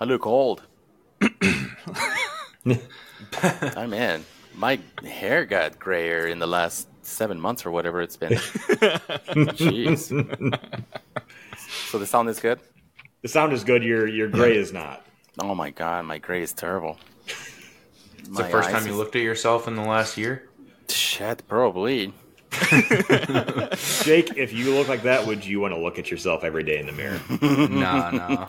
I look old. I'm in. My hair got grayer in the last seven months or whatever it's been. Jeez. So the sound is good. The sound is good. Your your gray is not. Oh my god, my gray is terrible. It's the first time you looked at yourself in the last year. Shit, probably. Jake, if you look like that, would you want to look at yourself every day in the mirror? no, no.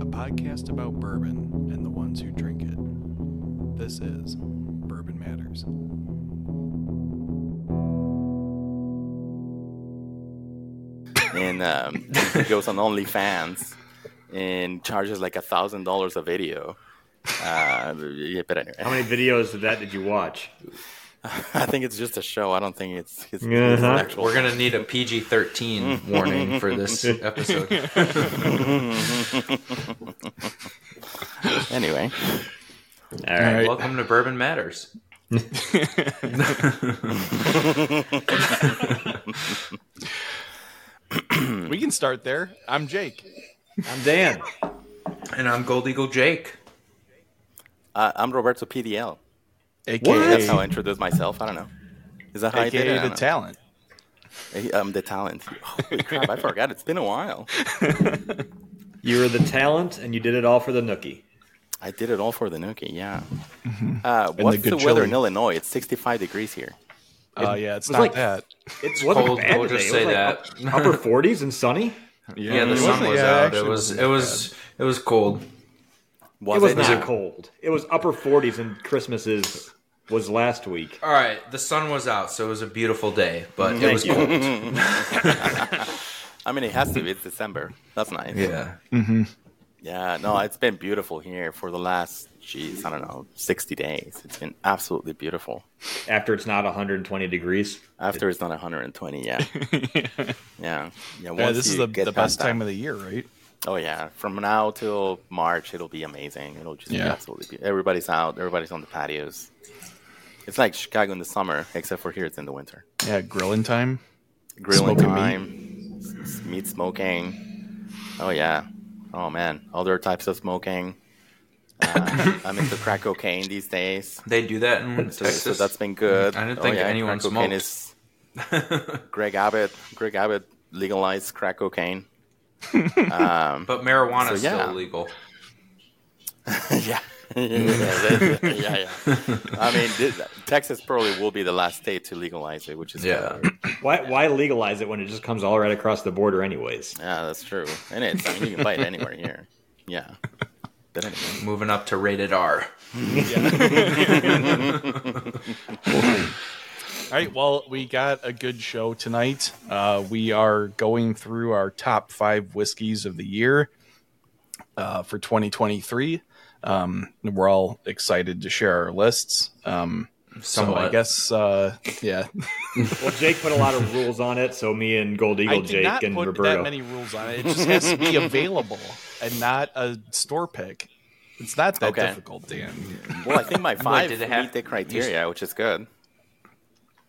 A podcast about bourbon and the ones who drink it. This is Bourbon Matters. and um, he goes on OnlyFans and charges like a thousand dollars a video. Uh, yeah, but anyway, How many videos of that did you watch? I think it's just a show. I don't think it's his, his Uh-huh. actual. We're gonna need a PG thirteen warning for this episode. Anyway, All right. Welcome to Bourbon Matters. We can start there. I'm Jake. I'm Dan. And I'm Gold Eagle Jake. uh, I'm Roberto PDL. AKA, That's how I introduce myself. I don't know. Is that how I did it? AKA I the don't know. talent. Hey, I'm the talent. Holy crap! I forgot. It's been a while. You were the talent, and you did it all for the nookie. I did it all for the Nookie. Yeah. Uh, Mm-hmm. the what's the, good weather chili. in Illinois? It's 65 degrees here. Oh yeah, it's was not like- that. It wasn't cold, bad we'll today. just It was say like that. upper 40s and sunny. Yeah, the sun wasn't- yeah, out. It was it that was it was cold. Was it was it not now? cold. It was upper 40s, and Christmas is was last week. All right, the sun was out, so it was a beautiful day, but it was you. cold. I mean, it has to be. It's December. That's nice. Yeah. Mm-hmm. Yeah, no, it's been beautiful here for the last, geez, I don't know, 60 days. It's been absolutely beautiful. After it's not 120 degrees. After it's not 120, yeah. yeah. Yeah, Yeah, once this is the, the best time that- of the year, right? Oh, yeah. From now till March, it'll be amazing. It'll just be absolutely be- Everybody's out, everybody's on the patios. It's like Chicago in the summer, except for here it's in the winter. Yeah, grilling time. Grilling Smoking time, s- s- meat smoking. Oh, yeah. Oh, man. Other types of smoking. Uh, I'm into crack cocaine these days. They do that in So, Texas. so that's been good. I didn't Oh, think yeah, anyone crack cocaine smoked. is Greg Abbott. Greg Abbott legalized crack cocaine. um, but marijuana So, is yeah. still illegal. yeah. yeah, yeah, yeah. I mean, th- Texas probably will be the last state to legalize it, which is Yeah. good. Why why legalize it when it just comes all right across the border, anyways? yeah, that's true. And it's I mean, you can buy it anywhere here. Yeah, but anyway, Moving up to rated R. All right, well, we got a good show tonight. Uh, we are going through our top five whiskeys of the year uh, for 2023. Um, we're all excited to share our lists. Um, so I guess, uh, yeah, Well, Jake put a lot of rules on it, so me and Gold I Eagle did Jake not and put Roberto. that many rules on it. It just has to be available and not a store pick. It's not that Okay. difficult, Dan. well, I think my five did it have- meet the criteria, which is good.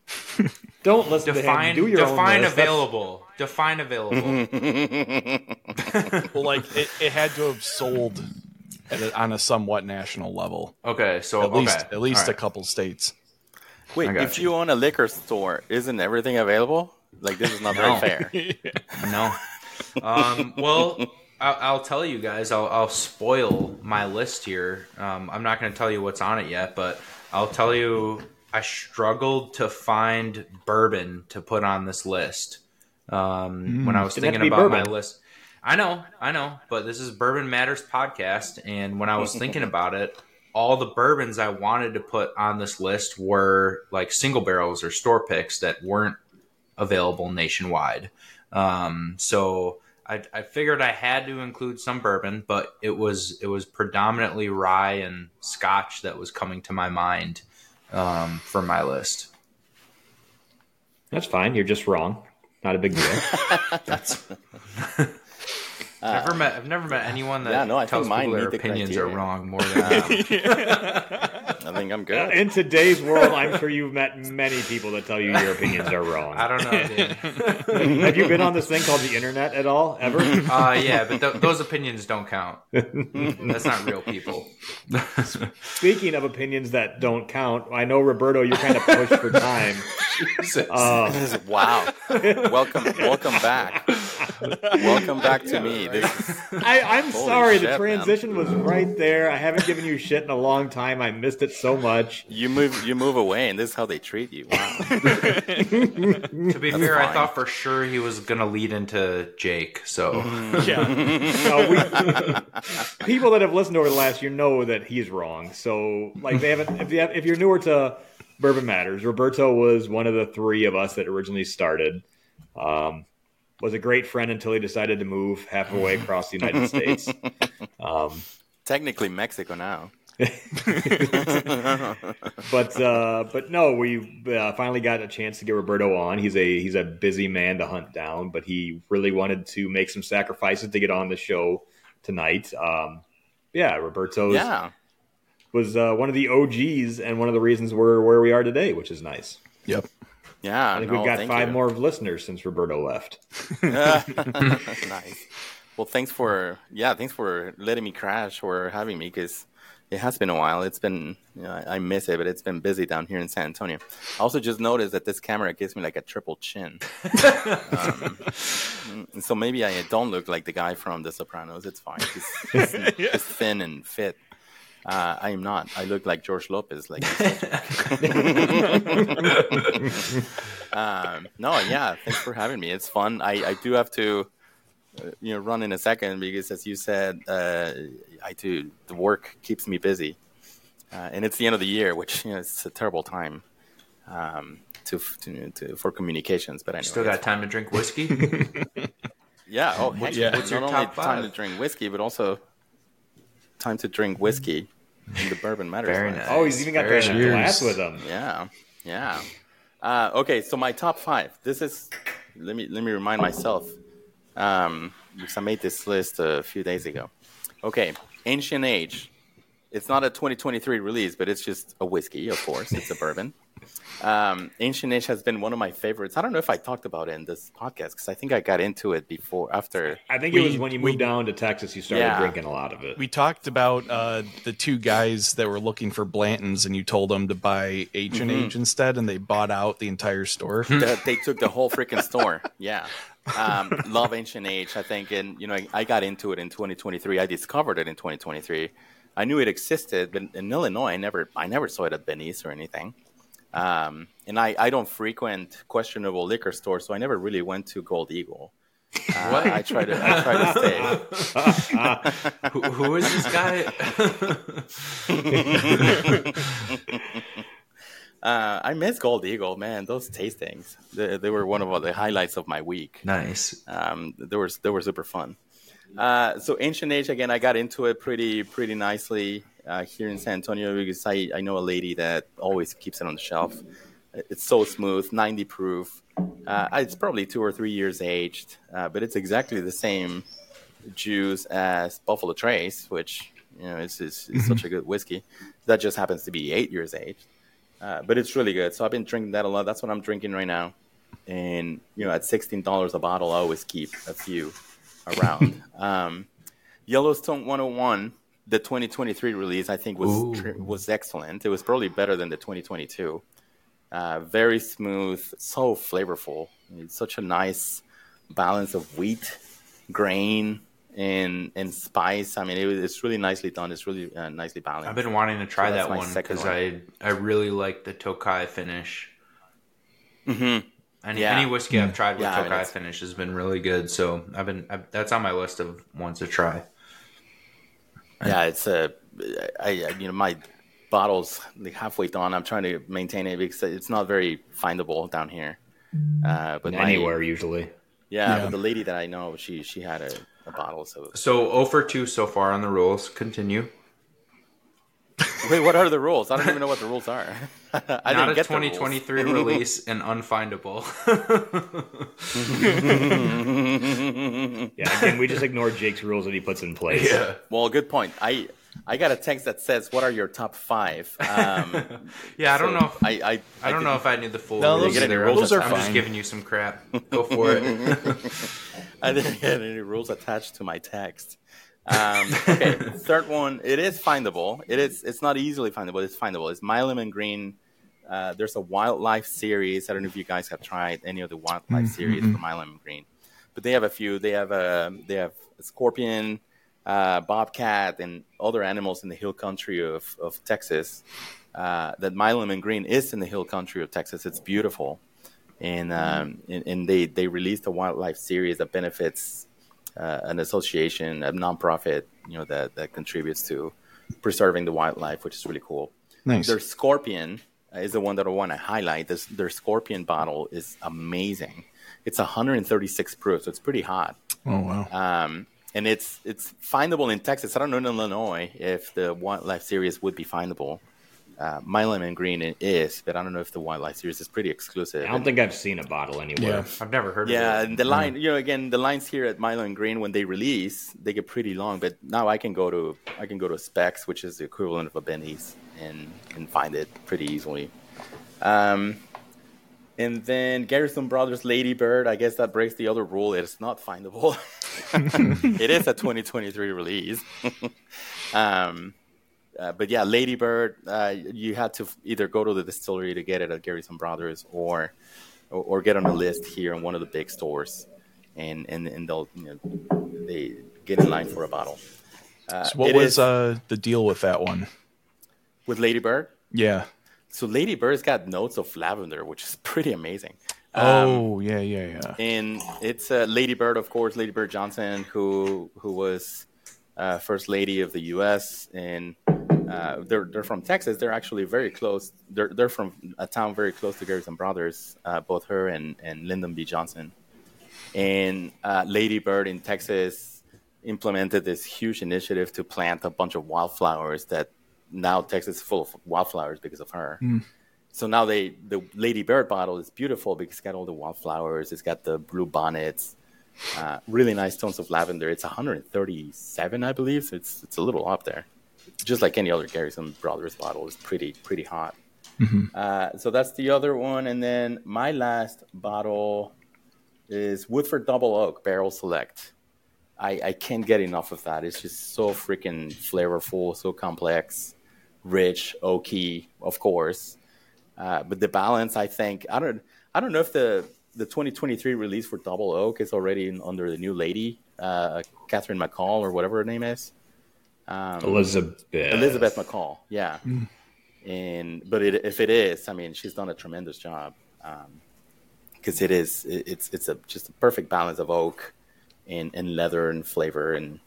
Don't listen Define to him. Do your define own list. That's- available. Define available. Well, like it, it had to have sold at a, on a somewhat national level, okay, so at least at least All a couple states. Wait, if you. you own a liquor store, isn't everything available? Like this is not very fair. No. Um, well, I'll, I'll tell you guys. I'll, I'll spoil my list here. Um, I'm not going to tell you what's on it yet, but I'll tell you. I struggled to find bourbon to put on this list um, when I was thinking about my list. I know, I know, but this is Bourbon Matters podcast, and when I was thinking about it, all the bourbons I wanted to put on this list were like single barrels or store picks that weren't available nationwide. Um, so I, I figured I had to include some bourbon, but it was it was predominantly rye and Scotch that was coming to my mind um, for my list. That's fine. You're just wrong. Not a big deal. That's. I've never met. I've never met anyone that yeah, no, I think tells mine people their meet the opinions are wrong more than I am. That's I think I'm Uh, good. In today's world, I'm sure you've met many people that tell you your opinions are wrong. I don't know. Danny. Have you been on this thing called the internet at all, ever? Uh, yeah, but th- those opinions don't count. That's not real people. Speaking of opinions that don't count, I know Roberto, you're kind of pushed for time. Uh, wow. welcome, welcome back. Welcome back to me. This is, I, I'm Holy sorry, shit, the transition was right there. I haven't given you shit in a long time. I missed it so much. you move, you move away, and this is how they treat you. Wow. To be fair, I thought for sure he was gonna lead into Jake. So Yeah. No, we, people that have listened over the last year know that he's wrong. So, like, they haven't. If, you have, if you're newer to Bourbon Matters, Roberto was one of the three of us that originally started. Um, was a great friend until he decided to move halfway across the United States. Um, Technically Mexico now. but uh, but no, we uh, finally got a chance to get Roberto on. He's a he's a busy man to hunt down, but he really wanted to make some sacrifices to get on the show tonight. Um, yeah, Roberto Yeah. was uh, one of the OGs and one of the reasons we're where we are today, which is nice. Yep. Yeah. I think no, we've got five you. more listeners since Roberto left. nice. Well, thanks for yeah, thanks for letting me crash or having me because it has been a while. It's been you know, I I miss it, but it's been busy down here in San Antonio. I also just noticed that this camera gives me like a triple chin, um, so maybe I don't look like the guy from The Sopranos. It's fine. He's, he's, he's thin and fit. Uh, I am not. I look like George Lopez. Like, um, no, yeah. Thanks for having me. It's fun. I, I do have to, you know, run in a second because, as you said, uh, I do. The work keeps me busy, uh, and it's the end of the year, which you know, it's a terrible time um, to, to, to for communications. But I still got time to drink whiskey. Yeah. Oh, heck, yeah. What's your only top time five? to drink whiskey, but also time to drink whiskey in the bourbon matters. Very line. nice. Oh, he's even got Very the nice. glass with him. Yeah, yeah. Uh, okay, so my top five. This is let me let me remind myself um, because I made this list a few days ago. Okay, Ancient Age. It's not a 2023 release, but it's just a whiskey, of course. It's a bourbon. Um, Ancient Age has been one of my favorites. I don't know if I talked about it in this podcast because I think I got into it before after. I think We- it was when you moved we- down to Texas, you started Yeah. drinking a lot of it. We talked about uh, the two guys that were looking for Blanton's, and you told them to buy H and H instead, and they bought out the entire store. the, they took the whole freaking store. Yeah. Um, love ancient age. I think, and you know, I, I got into it in 2023. I discovered it in 2023. I knew it existed, but in Illinois, I never, I never saw it at Binny's or anything. Um, and I, I don't frequent questionable liquor stores, so I never really went to Gold Eagle. Uh, What? I try to, I try to stay. who, who is this guy? Uh, I miss Gold Eagle, man. Those tastings, they, they were one of the highlights of my week. nice. um, they were they were super fun. Uh, so ancient age again, I got into it pretty pretty nicely uh, here in San Antonio because I, I know a lady that always keeps it on the shelf. It's so smooth, 90 proof. Uh, it's probably two or three years aged, uh, but it's exactly the same juice as Buffalo Trace, which you know is, is, is such a good whiskey. That just happens to be eight years aged, uh, but it's really good. So I've been drinking that a lot. That's what I'm drinking right now and you know at sixteen dollars a bottle, I always keep a few around. um, Yellowstone 101, the 2023 release, I think was was excellent. It was probably better than the 2022. Uh, very smooth, so flavorful. It's such a nice balance of wheat, grain, and and spice. I mean, it was, it's really nicely done. It's really uh, nicely balanced. I've been wanting to try So that one because. I I really like the Tokai finish. Mhm. Any, Yeah. any whiskey I've tried with Yeah, I mean, Tokai finish has been really good. So I've been I, that's on my list of ones to try. Yeah, it's a, I, I you know my bottles like halfway done. I'm trying to maintain it because it's not very findable down here. Uh, but my, Anywhere usually. yeah, Yeah. but the lady that I know, she she had a, a bottle. So So 0 for 2 so far on the rules. Continue. wait, what are the rules? I don't even know what the rules are. I Not didn't a get the rules. 2023 release and unfindable. Yeah, again, we just ignore Jake's rules that he puts in place. Yeah. Well, good point. I I got a text that says, "What are your top five? Um, Yeah, I don't know. If, I I, I don't know if I need the full. No, rules those- there. those I'm are just giving you some crap. Go for it. I didn't get any rules attached to my text. Um, okay, third one. It is findable. It is. It's not easily findable. It's findable. It's Milam & Greene. Uh, there's a wildlife series. I don't know if you guys have tried any of the wildlife series from Milam & Greene, but they have a few. They have a they have a scorpion, uh, bobcat, and other animals in the hill country of of Texas. Uh, that Milam & Greene is in the hill country of Texas. It's beautiful and um, and, and they they released a wildlife series that benefits uh, an association, a nonprofit, you know, that that contributes to preserving the wildlife, which is really cool. Nice. Their scorpion is the one that I want to highlight. This their scorpion bottle is amazing. It's 136 proof, so it's pretty hot. Oh wow. Um, and it's it's findable in Texas. I don't know in Illinois if the wildlife series would be findable. Uh, Milam & Greene is, but I don't know if the wildlife series is pretty exclusive. I don't think I've seen a bottle anywhere. Yeah. I've never heard Yeah, of it. Yeah, and the line, you know, again, the lines here at Milam and Greene when they release, they get pretty long. But now I can go to I can go to Spec's, which is the equivalent of a Binny's, and and find it pretty easily. Um, and then Garrison Brothers Lady Bird, I guess that breaks the other rule. It's not findable. it is a 2023 release. um, uh, but yeah, Lady Bird, uh, you had to either go to the distillery to get it at Garrison Brothers or or, or get on a list here in one of the big stores, and and, and they'll you know, they get in line for a bottle. Uh, So what was is- uh, the deal with that one? with Lady Bird? Yeah. So Lady Bird's got notes of lavender, which is pretty amazing. Um, oh yeah, yeah, yeah. and it's uh, Lady Bird, of course, Lady Bird Johnson, who who was uh, first lady of the U.S. and uh, they're they're from Texas. They're actually very close. They're they're from a town very close to Garrison Brothers. Uh, both her and and Lyndon B. Johnson. And uh, Lady Bird in Texas implemented this huge initiative to plant a bunch of wildflowers that now Texas is full of wildflowers because of her. So now they the Lady Bird bottle is beautiful because it's got all the wildflowers. It's got the blue bonnets, uh, really nice tones of lavender. It's 137, I believe. So it's it's a little up there, just like any other Garrison Brothers bottle. It's pretty pretty hot. Uh, so that's the other one, and then my last bottle is Woodford Double Oak Barrel Select. I, I can't get enough of that. It's just so freaking flavorful, so complex, rich, oaky, of course. Uh, but the balance, I think, I don't, I don't know if the the 2023 release for Double Oak is already in, under the new lady, uh, Catherine McCall or whatever her name is. Um, Elizabeth. Elizabeth McCall, yeah. And but it, if it is, I mean, she's done a tremendous job because it is it, it's it's a just a perfect balance of oak and, and leather and flavor and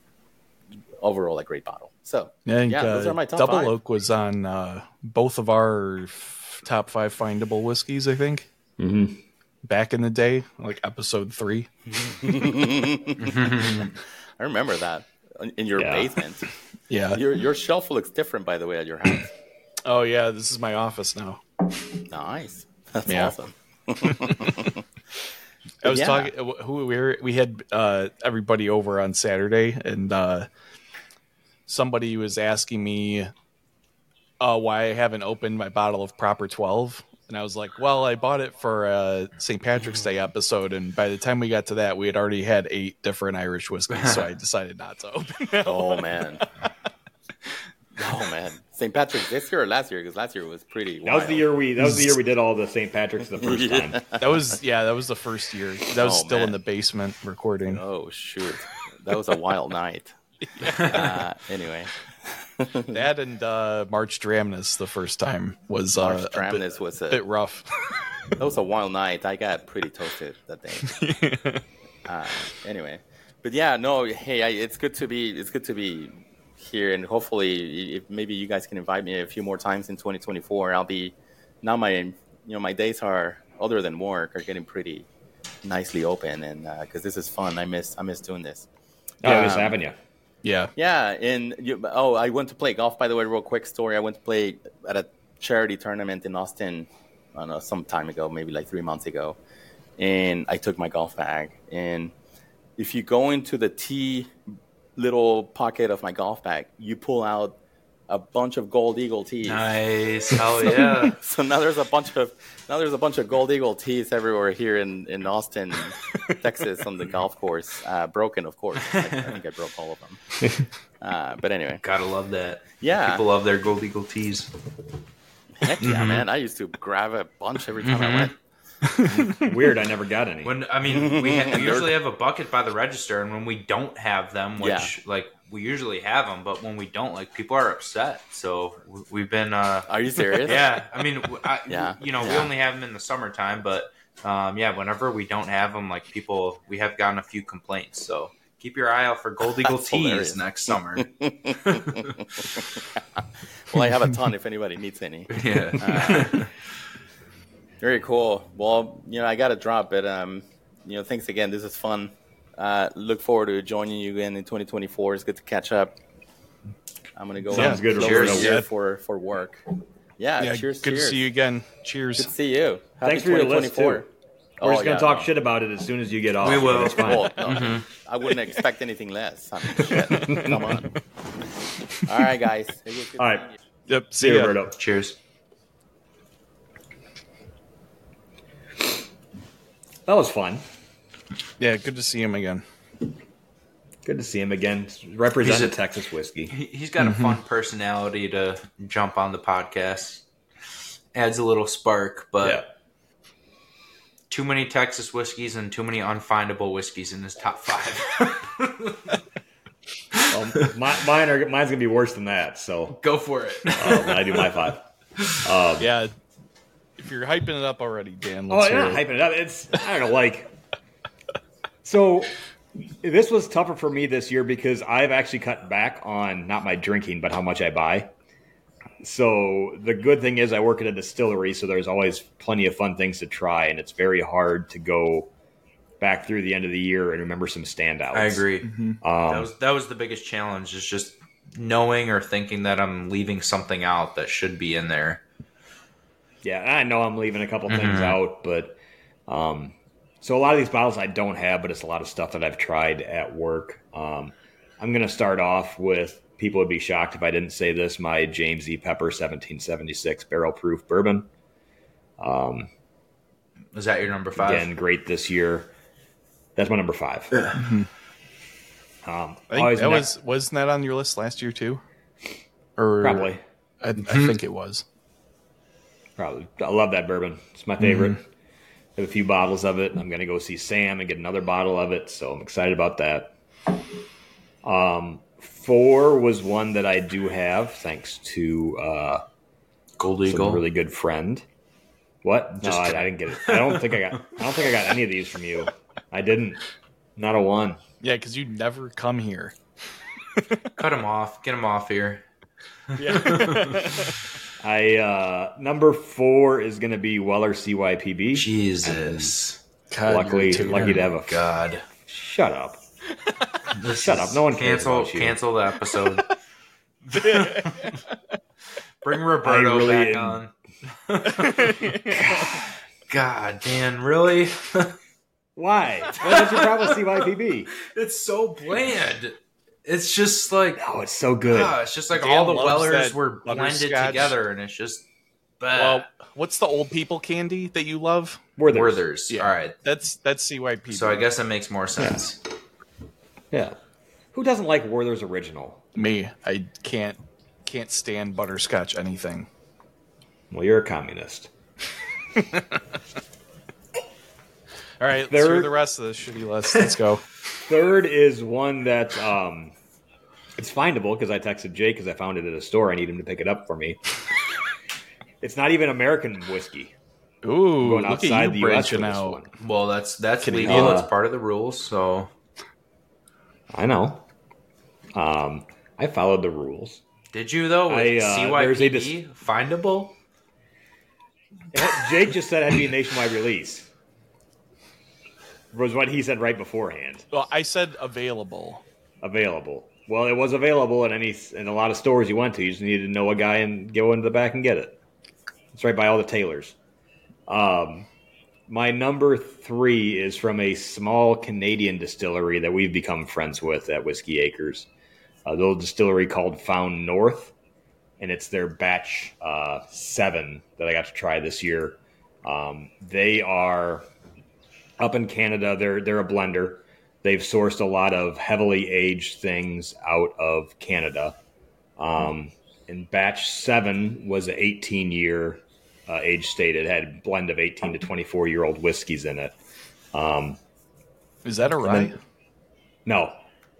overall a great bottle. So I think, yeah, those uh, are my top Double five. Oak was on uh, both of our f- top five findable whiskeys. I think Mhm. back in the day, like episode three. I remember that in- in your Yeah. basement. Yeah. Your your shelf looks different, by the way, at your house. Oh yeah, this is my office now. Nice, that's Yeah. awesome. I was Yeah. talking who we were, we had uh, everybody over on Saturday, and uh, somebody was asking me uh, why I haven't opened my bottle of Proper Twelve, and I was like, "Well, I bought it for a St. Patrick's Day episode, and by the time we got to that, we had already had eight different Irish whiskeys, so I decided not to open it." Oh man. Oh man, St. Patrick's this year or last year? Because last year was pretty. That was the year we. That was the year we did all the St. Patrick's the first time. That was yeah, that was the first year. That was Oh, still in the basement recording. Oh shoot, that was a wild night. Uh, anyway, That and uh, March Dramness the first time was uh, March a bit- was a bit rough. that was a wild night. I got pretty toasted that day. uh, anyway, but yeah, no, hey, I, it's good to be it's good to be here, and hopefully, if maybe you guys can invite me a few more times in 2024. I'll be now my you know my days are other than work are getting pretty nicely open, and because this is fun, I miss I miss doing this. Oh, I miss Um, having you. Yeah. Yeah, and you, oh, I went to play golf. By the way, real quick story. I went to play at a charity tournament in Austin, I don't know, some time ago, maybe like three months ago, and I took my golf bag. And if you go into the tee little pocket of my golf bag, you pull out a bunch of Gold Eagle tees. Nice. Hell yeah. So now there's a bunch of now there's a bunch of Gold Eagle tees everywhere here in, in Austin, Texas, on the golf course. Uh, broken, of course. I, I think I broke all of them. Uh, but anyway, Gotta love that. yeah, People love their Gold Eagle tees. heck yeah, Mm-hmm. man! I used to grab a bunch every time I went. Weird, I never got any. When I mean, we, ha- we usually have a bucket by the register, and when we don't have them, which Yeah. like we usually have them, but when we don't, like people are upset. So we- we've been, uh, Are you serious? yeah. I mean, I, Yeah, you know, we only have them in the summertime, but um, yeah, whenever we don't have them, like people, we have gotten a few complaints. So keep your eye out for Gold Eagle tees next summer. Well, I have a ton if anybody needs any. yeah. Very cool. Well, you know, I got to drop, but um, you know, thanks again. This is fun. Uh, look forward to joining you again in 2024. It's good to catch up. I'm gonna go. Sounds good, over Roberto. here for for work. Yeah, yeah, cheers. good cheers. to see you again. Cheers. Good to see you. Happy Thanks for your list, 2024. We're Oh, just gonna yeah, talk no. shit about it as soon as you get off. We will. It's fine. Well, no, I wouldn't expect anything less. I mean, shit. Come on. All right, guys. It was good All right. you. Yep. See See you. Roberto. Cheers. That was fun. Yeah, good to see him again. Good to see him again. Representing He's a- Texas whiskey. He, he's got a fun personality to jump on the podcast. Adds a little spark, but yeah. too many Texas whiskeys and too many unfindable whiskeys in his top five. Um, my, mine are mine's gonna be worse than that. So Go for it. uh, when I do my five. Um, Yeah. If you're hyping it up already, Dan, Oh, let's you're not it. hyping it up. It's I don't know, like so. This was tougher for me this year because I've actually cut back on not my drinking, but how much I buy. So the good thing is I work at a distillery, so there's always plenty of fun things to try, and it's very hard to go back through the end of the year and remember some standouts. I agree. Um, that was that was the biggest challenge is just knowing or thinking that I'm leaving something out that should be in there. Yeah, I know I'm leaving a couple things Mhm. out, but um, so a lot of these bottles I don't have, but it's a lot of stuff that I've tried at work. Um, I'm going to start off with people would be shocked if I didn't say this. My James E. Pepper 1776 barrel proof bourbon. Um, Is that your number five? again, great this year. That's my number five. um, I think that ne- was wasn't that on your list last year too? Or probably I, I think it was. Probably. I love that bourbon. It's my favorite. I have a few bottles of it. I'm going to go see Sam and get another bottle of it, so I'm excited about that. Um, four was one that I do have, thanks to uh, Gold some Eagle. really good friend. What? Just no, I. I didn't get it. I don't think I got. I don't think I got any of these from you. I didn't. Not a one. Yeah, because you never come here. Cut him off. Get him off here. Yeah. I uh, number four is going to be Weller CYPB. Jesus. God, Luckily, lucky to have a. God. Shut up. Shut up. No one cares cancel about you. cancel the episode. Bring Roberto really back am- on. God, Dan, really? Why? What's your problem with CYPB? it's so bland. It's just like Oh, it's so good. ah, it's just like Dan all the Wellers were blended butterscotch. together, and it's just well, what's the old people candy that you love? Werther's. Werther's. Yeah. All right. That's that's CYP. So I guess that makes more sense. Yeah. Who doesn't like Werther's original? me, I can't can't stand butterscotch anything. Well, you're a communist. All right, let's hear the rest of this shitty list. Let's go. Third is one that um, it's findable because I texted Jake because I found it at a store. I need him to pick it up for me. it's not even American whiskey. Ooh, going look outside at the you U.S. for branching this one. Well, that's that's Canadian. legal. Uh, It's part of the rules. So I know. Um, I followed the rules. did you though? With I, uh, there's a CYPB findable? Jake just said it had to be a nationwide release. Was what he said right beforehand. Well, I said available. available. Well, it was available in any in a lot of stores you went to. You just needed to know a guy and go into the back and get it. It's right by all the tailors. Um, my number three is from a small Canadian distillery that we've become friends with at Whiskey Acres. A little distillery called Found North, and it's their batch uh, seven that I got to try this year. Um, they are up in Canada. They're they're a blender. They've sourced a lot of heavily aged things out of Canada. Um, and batch seven was an 18 year uh, age It had a blend of 18 to 24 year old whiskeys in it. Um, Is that a rye? then- no,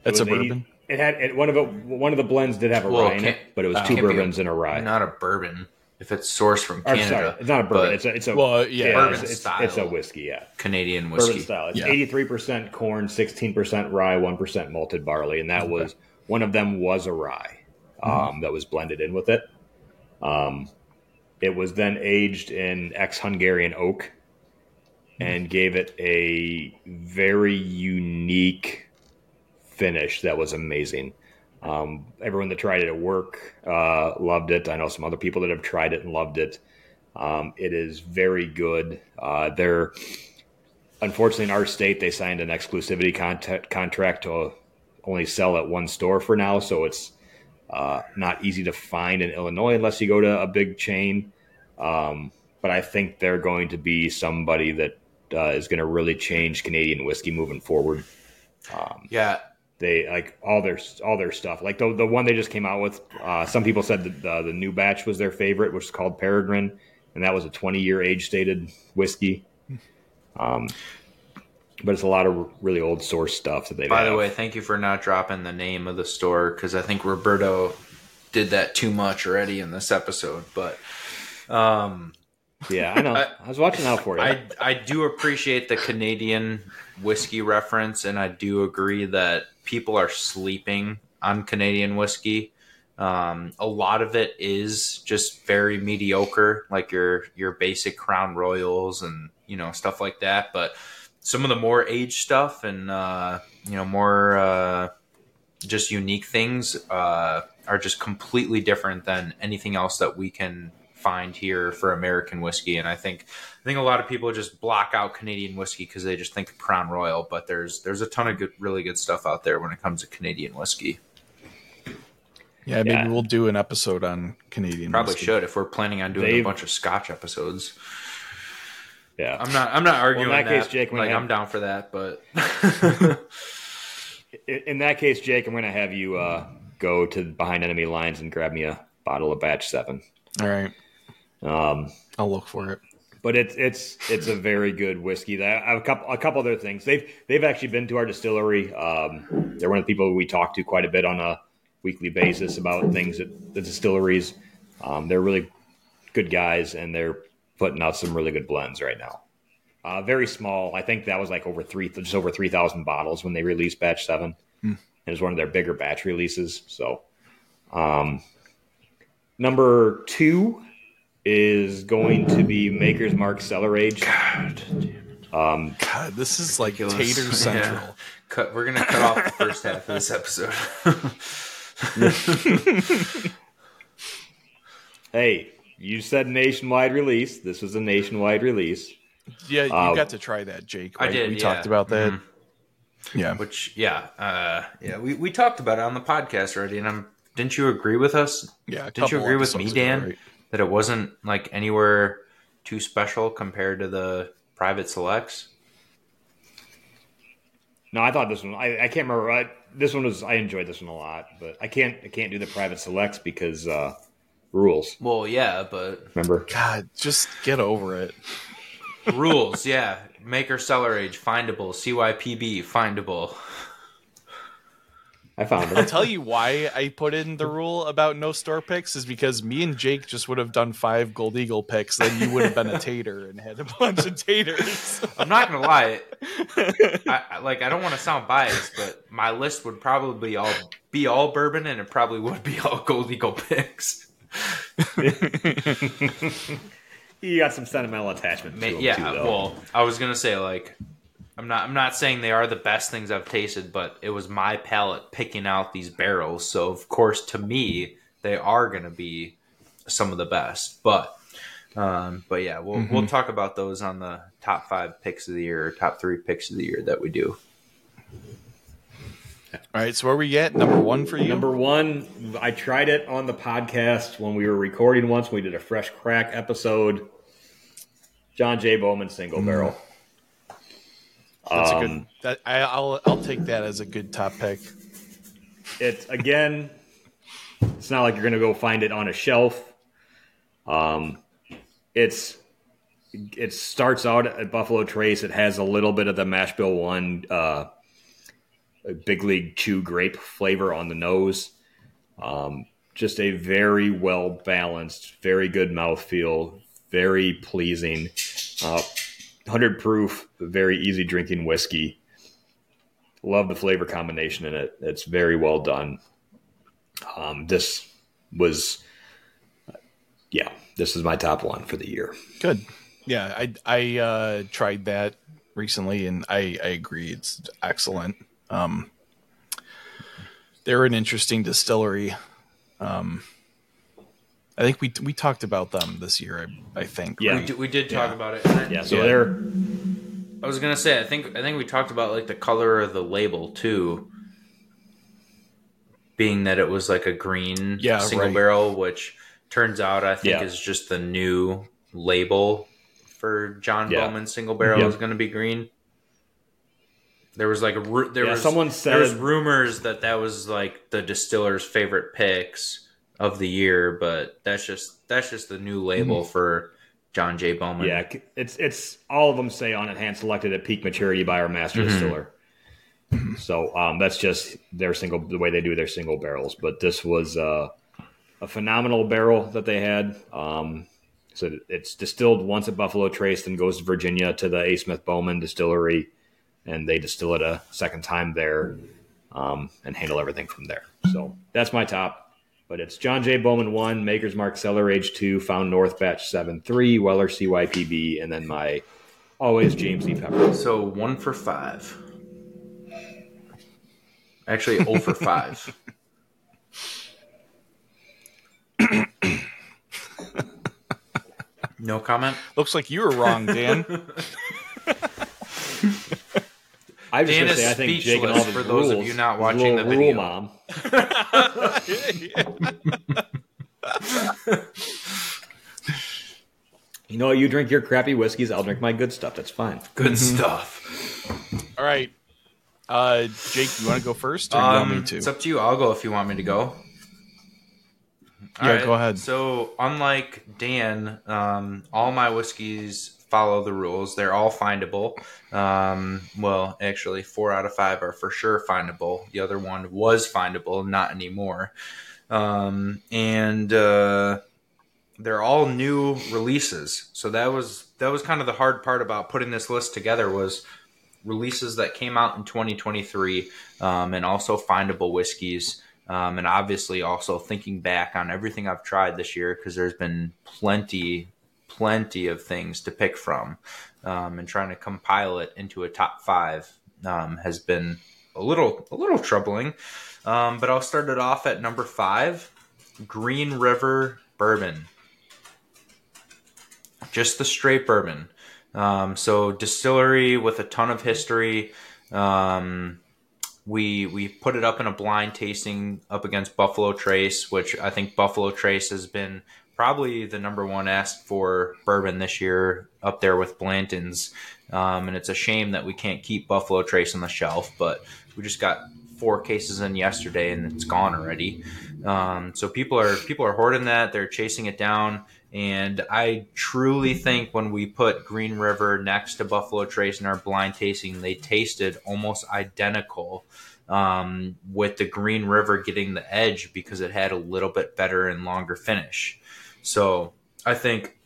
That's It a was bourbon. It had it, one of it. One of the blends did have a Well, rye in it, but it was uh, two can't a- bourbons and a rye. Not a bourbon. If it's sourced from Or, Canada, sorry, it's not a bourbon. It's a it's a Well, yeah, it's, bourbon it's, style. it's a whiskey. Yeah, Canadian bourbon whiskey. style. It's eighty three percent corn, sixteen percent rye, one percent malted barley, and that was one of them was a rye um, that was blended in with it. Um, it was then aged in ex Hungarian oak and gave it a very unique finish that was amazing. Um, everyone that tried it at work uh, loved it. I know some other people that have tried it and loved it. Um, it is very good. Uh, they're unfortunately in our state they signed an exclusivity contract to only sell at one store for now, so it's uh, not easy to find in Illinois unless you go to a big chain. Um, but I think they're going to be somebody that uh, is going to really change Canadian whiskey moving forward. Yeah, They like all their all their stuff. Like the the one they just came out with. Uh, some people said that the, the new batch was their favorite, which is called Peregrine, and that was a 20 year age stated whiskey. Um, but it's a lot of really old source stuff that they. By the way, thank you for not dropping the name of the store because I think Roberto did that too much already in this episode. But um, yeah, I know. I- I, was watching out for you. I I do appreciate the Canadian whiskey reference, and I do agree that people are sleeping on Canadian whiskey. Um, a lot of it is just very mediocre, like your your basic Crown Royals and you know stuff like that. But some of the more aged stuff and uh, you know more uh, just unique things uh, are just completely different than anything else that we can find here for American whiskey. And I think I think a lot of people just block out Canadian whiskey because they just think of Crown Royal. But there's there's a ton of good, really good stuff out there when it comes to Canadian whiskey. Yeah, maybe Yeah. we'll do an episode on Canadian. Probably whiskey. should if we're planning on doing a They've- bunch of Scotch episodes. yeah, I'm not I'm not arguing that that. case, Jake, like I have- I'm down for that, but in in that case, Jake, I'm going to have you uh, go to behind enemy lines and grab me a bottle of Batch Seven. All right, Um, I'll look for it. but it's it's it's a very good whiskey. That I have a couple a couple other things. They've they've actually been to our distillery. Um, they're one of the people we talk to quite a bit on a weekly basis about things at the distilleries. Um, they're really good guys, and they're putting out some really good blends right now. Uh, very small. I think that was like over three, just over three thousand bottles when they released Batch Seven. It was one of their bigger batch releases. So, um, number two is going to be Maker's Mark Cellar Age. Um, God, this is like Ridiculous. Tater Yeah. Central. cut, we're gonna cut off the first half of this episode. hey, you said nationwide release. This was a nationwide release. Yeah, you Uh, got to try that, Jake. I did, We yeah. talked about that. Mhm. Yeah. Which yeah, uh, yeah, we, we talked about it on the podcast already, and I'm didn't you agree with us Yeah. Didn't you agree with me, Dan? right? That it wasn't like anywhere too special compared to the private selects? No, I thought this one. I, I can't remember. I, this one was. I enjoyed this one a lot, but I can't. I can't do the private selects because uh, rules. Well, yeah, but Remember? God, just get over it. rules, yeah. Maker cellar age findable, CYPB findable. I found it. I'll tell you why I put in the rule about no store picks is because me and Jake just would have done five Gold Eagle picks, then you would have been a tater and had a bunch of taters. I'm not gonna lie, I, I- like I don't want to sound biased, but my list would probably be all be all bourbon, and it probably would be all Gold Eagle picks. you got some sentimental attachment. Ma- to them yeah, too, well, I was gonna say like I'm not I'm not saying they are the best things I've tasted, but it was my palate picking out these barrels. So of course to me they are gonna be some of the best. But Um, but yeah, we'll Mm-hmm. we'll talk about those on the top five picks of the year, or top three picks of the year that we do. All right, so where we get number one for you? Number one, I tried it on the podcast when we were recording once. We did a fresh crack episode. John J. Bowman single barrel. That's a Um, good. That I, I'll I'll take that as a good top pick. It's again, it's not like you're gonna go find it on a shelf. Um, it's it starts out at Buffalo Trace. It has a little bit of the Mash Bill One uh, Big League Chew grape flavor on the nose. Um, just a very well balanced, very good mouthfeel, very pleasing. Uh, 100 proof, very easy drinking whiskey. Love the flavor combination in it. It's very well done. Um, this was, yeah, this is my top one for the year. Good. Yeah, I I uh, tried that recently, and I I agree. It's excellent. Um, they're an interesting distillery. Um, I think we we talked about them this year. I, I think. Yeah. We, right? did, we did talk Yeah. about it. And I- Yeah, so Yeah. they're I was gonna say, I think I think we talked about like the color of the label too, being that it was like a green Yeah, single right. barrel, which turns out I think Yeah. is just the new label for John Yeah. Bowman single barrel Yeah. is going to be green. There was like a ru- there Yeah, was someone there was rumors that that was like the distiller's favorite picks of the year, but that's just that's just the new label for John J Bowman. yeah, it's it's all of them say on it hand selected at peak maturity by our master Mhm. distiller. So um, that's just their single the way they do their single barrels. But this was uh, a phenomenal barrel that they had. Um, so it's distilled once at Buffalo Trace, then goes to Virginia to the A. Smith Bowman distillery, and they distill it a second time there um, and handle everything from there. So that's my top. But it's John J. Bowman 1, Maker's Mark Cellar Age 2, Found North Batch 7 3, Weller CYPB, and then my always James E. Pepper. So one for five. Actually, 0 for five. no comment. Looks like you were wrong, Dan. I was just going to is say, I think Jake and all speechless the for those of you not watching little the rule video. mom. You know what? You drink your crappy whiskeys, I'll drink my good stuff. That's fine. Good stuff. All right, uh, Jake, you want to go first, or you want me Um, to? it's up to you. I'll go if you want me to go. Yeah, go ahead. So, unlike Dan, um, all my whiskeys follow the rules. They're all findable. Um, well, actually, four out of five are for sure findable. The other one was findable, not anymore. Um, and uh, they're all new releases. So that was that was kind of the hard part about putting this list together was releases that came out in 2023 um, and also findable whiskeys. Um, and obviously, also thinking back on everything I've tried this year because there's been plenty, plenty of things to pick from, um, and trying to compile it into a top five um, has been a little, a little troubling. Um, but I'll start it off at number five, Green River Bourbon, just the straight bourbon. Um, so distillery with a ton of history. Um, we we put it up in a blind tasting up against Buffalo Trace, which I think Buffalo Trace has been probably the number one asked for bourbon this year, up there with Blanton's. Um, and it's a shame that we can't keep Buffalo Trace on the shelf, but we just got four cases in yesterday and it's gone already. Um, so people are people are hoarding that. They're chasing it down. And I truly think when we put Green River next to Buffalo Trace in our blind tasting, they tasted almost identical. Um, with the Green River getting the edge because it had a little bit better and longer finish. So I think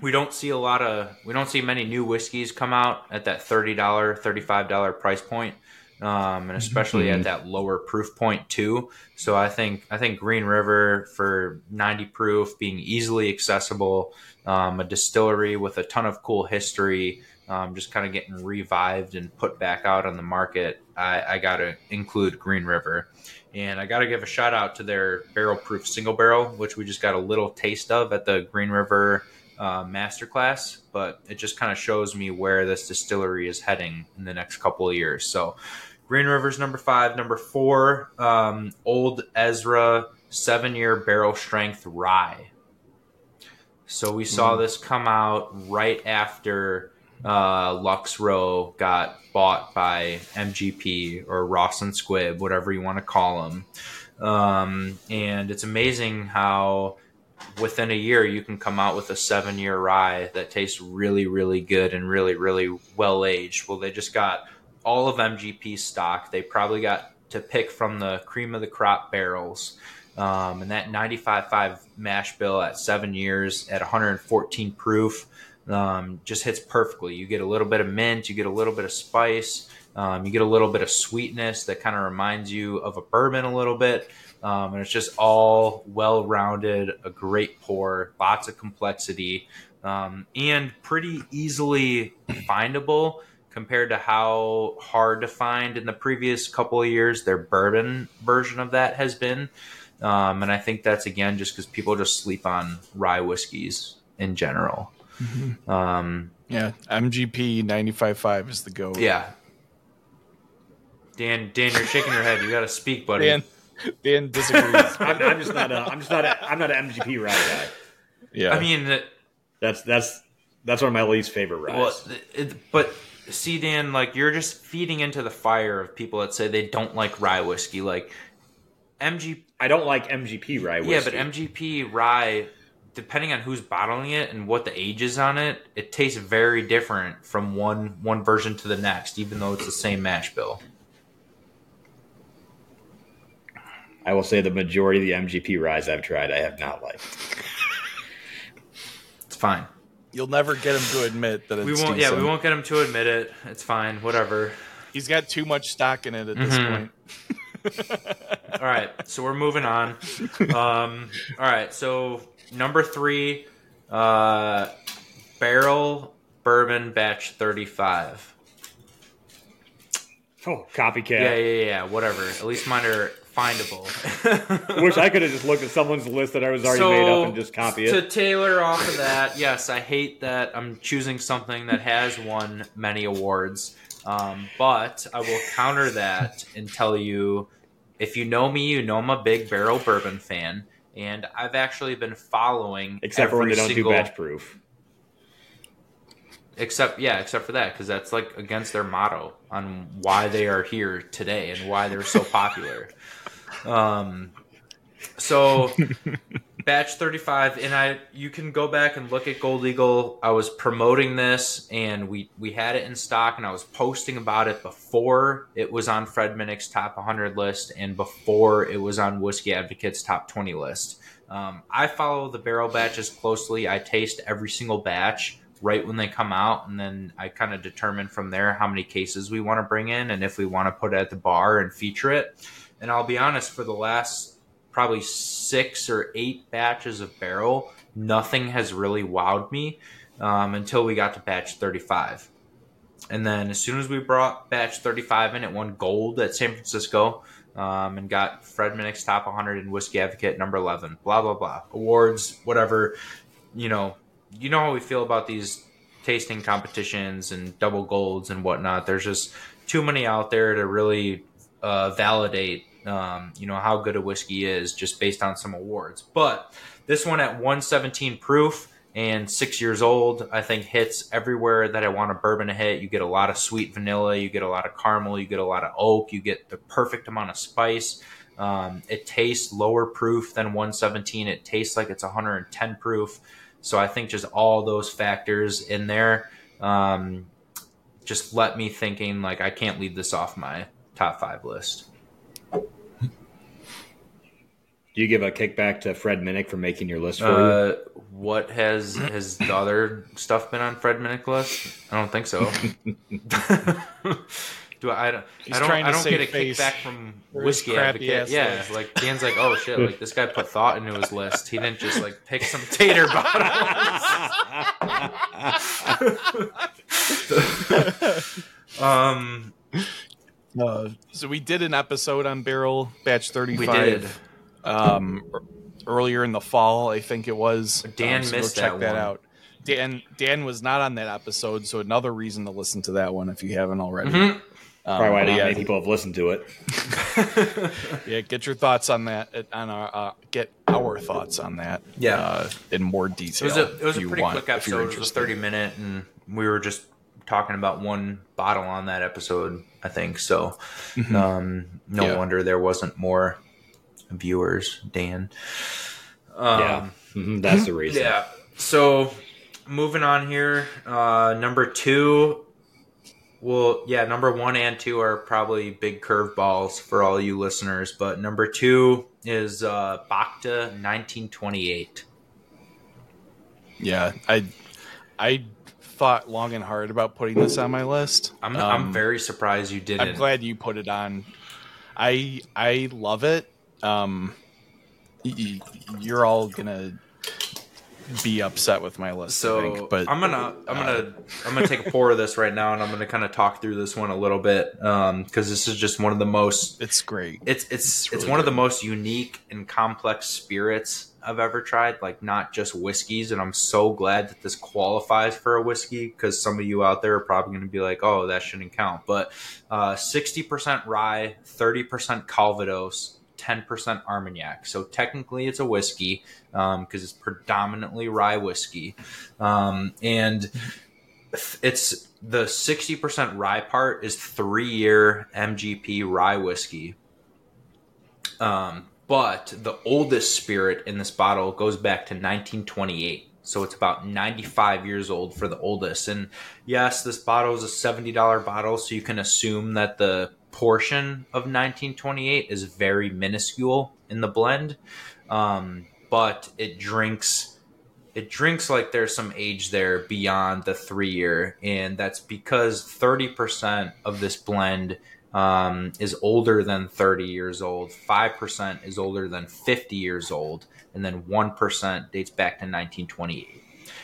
we don't see a lot of we don't see many new whiskeys come out at that thirty dollar, thirty five dollar price point, um, and especially at that lower proof point too. So I think I think Green River for ninety proof, being easily accessible, um, a distillery with a ton of cool history, um, just kind of getting revived and put back out on the market. I, I got to include Green River. And I got to give a shout out to their barrel proof single barrel, which we just got a little taste of at the Green River uh, masterclass, but it just kind of shows me where this distillery is heading in the next couple of years. So, Green River's number five, number four, um, Old Ezra seven year barrel strength rye. So we saw this come out right after uh, Lux Row got bought by MGP or Ross and Squibb, whatever you want to call them. Um, and it's amazing how within a year you can come out with a seven year rye that tastes really, really good and really, really well aged. Well, they just got all of MGP stock. They probably got to pick from the cream of the crop barrels. Um, and that 95.5 mash bill at seven years at 114 proof um, just hits perfectly. You get a little bit of mint, you get a little bit of spice, um, you get a little bit of sweetness that kind of reminds you of a bourbon a little bit. Um, and it's just all well rounded, a great pour, lots of complexity, um, and pretty easily findable compared to how hard to find in the previous couple of years their bourbon version of that has been. Um, and I think that's again just because people just sleep on rye whiskeys in general. Um, Yeah, MGP 95.5 is the go. yeah. Dan, Dan, you're shaking your head. You got to speak, buddy. Dan, Dan disagrees. I'm, I'm just not a. I'm just not. A, I'm not an MGP rye guy. yeah, I mean, it- That's that's that's one of my least favorite ryes. well, it, but see, Dan, like you're just feeding into the fire of people that say they don't like rye whiskey. Like MG, I don't like MGP rye whiskey. yeah, but MGP rye, depending on who's bottling it and what the age is on it, it tastes very different from one one version to the next, even though it's the same mash bill. I will say the majority of the MGP ryes I've tried, I have not liked. It's fine. you'll never get him to admit that it's We won't. Yeah, we won't get him to admit it. It's fine. Whatever. He's got too much stock in it at this Mhm. point. All right, so we're moving on. Um, all right, so number three, uh, Barrell bourbon batch thirty-five. Oh, copycat. Yeah, yeah, yeah. Whatever. At least mine are findable. Wish I could have just looked at someone's list that I was already So, made up and just copy it. To tailor off of that, yes, I hate that I'm choosing something that has won many awards. Um, but I will counter that and tell you if you know me, you know I'm a big Barrell bourbon fan. And I've actually been following Except for when they don't single, do batch proof. Except, yeah, except for that, because that's like against their motto on why they are here today and why they're so popular. Um, so batch 35 and i you can go back and look at gold eagle. I was promoting this and we we had it in stock and i was posting about it before it was on fred minnick's top 100 list and before it was on whiskey advocate's top 20 list. Um, i follow the Barrell batches closely. I taste every single batch right when they come out and then i kind of determine from there how many cases we want to bring in and if we want to put it at the bar and feature it. And i'll be honest for the last probably six or eight batches of Barrell, nothing has really wowed me um, until we got to batch 35. And then as soon as we brought batch 35 in, it won gold at San Francisco um, and got Fred Minnick's top 100 and Whiskey Advocate number 11. Blah, blah, blah. Awards, whatever. You know, you know how we feel about these tasting competitions and double golds and whatnot. There's just too many out there to really uh, validate um, you know how good a whiskey is just based on some awards. But this one at 117 proof and six years old, I think hits everywhere that I want a bourbon to hit. You get a lot of sweet vanilla, you get a lot of caramel, you get a lot of oak, you get the perfect amount of spice. Um, it tastes lower proof than 117. It tastes like it's 110 proof. So I think just all those factors in there um, just let me thinking like I can't leave this off my top five list. Do you give a kickback to Fred Minnick for making your list for you? Uh, what has has the other stuff been on Fred Minnick list? I don't think so. Do I? I don't. He's I don't, trying to I don't get a face kickback from whiskey crappy advocate. Yeah, list. like Dan's like, oh shit, like this guy put thought into his list. He didn't just like pick some tater bottles. um, Uh, so we did an episode on Barrell batch 35 we did. Um, earlier in the fall, I think it was. Dan Um, so missed go check that that out. Dan Dan was not on that episode, so another reason to listen to that one if you haven't already. Mhm. Um, Probably why but not yeah, many people have listened to it. yeah, get your thoughts on that. uh, On our uh, get our thoughts on that. Yeah. uh, in more It detail. was a it was a pretty want, quick episode. It was a thirty minute, and we were just talking about one bottle on that episode. I think so. Mhm. Um, no Yeah. wonder there wasn't more viewers, Dan. Um, yeah, Mhm, that's the reason. Yeah. So moving on here, uh, number two. Well, yeah, number one and two are probably big curveballs for all you listeners, but number two is uh, Bhakta 1928. Yeah, I I thought long and hard about putting this on my list. I'm, Um, I'm very surprised you didn't. I'm glad you put it on. I I love it. Um, y- y- you're all gonna be upset with my list, So I think, but I'm gonna I'm gonna I'm gonna take a pour of this right now, and I'm gonna kind of talk through this one a little bit because this is just one of the most it's great. it's it's It's it's, really one of the most unique and complex spirits I've ever tried. Like not just whiskeys, and I'm so glad that this qualifies for a whiskey because some of you out there are probably going to be like, "Oh, that shouldn't count." But uh, sixty percent rye, thirty percent Calvados. 10% Armagnac. So technically it's a whiskey because it's predominantly rye whiskey. Um, and it's the 60% rye part is three year MGP rye whiskey. Um, but the oldest spirit in this bottle goes back to 1928. So it's about 95 years old for the oldest. And yes, this bottle is a $70 bottle. So you can assume that the portion of 1928 is very minuscule in the blend. Um, but it drinks it drinks like there's some age there beyond the three year, and that's because 30% of this blend um, is older than 30 years old, 5% is older than 50 years old, and then 1% dates back to 1928.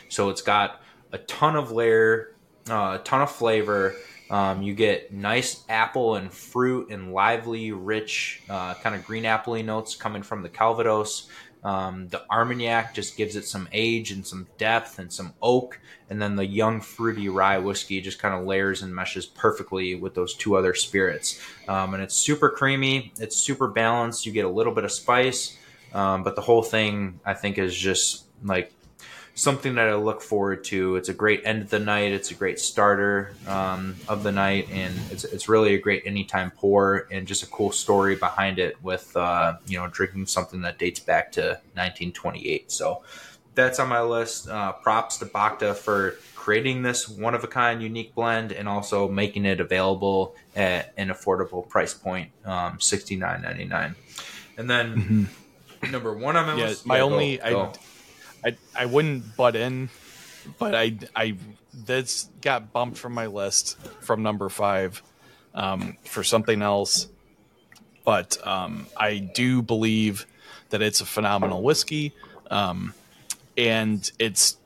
So it's got a ton of layer, uh, a ton of flavor. Um, you get nice apple and fruit and lively, rich, uh, kind of green appley notes coming from the Calvados. Um, the Armagnac just gives it some age and some depth and some oak, and then the young fruity rye whiskey just kind of layers and meshes perfectly with those two other spirits. Um, and it's super creamy, it's super balanced. You get a little bit of spice, um, but the whole thing I think is just like something that I look forward to. It's a great end of the night. It's a great starter um, of the night, and it's it's really a great anytime pour and just a cool story behind it with uh, you know drinking something that dates back to 1928. So that's on my list. Uh, props to Bhakta for creating this one of a kind, unique blend, and also making it available at an affordable price point, um, sixty nine ninety nine. And then number one on my yeah, list. my yeah, go- only go. I, I I wouldn't butt in, but I I this got bumped from my list from number five um, for something else. But um, I do believe that it's a phenomenal whiskey, um, and it's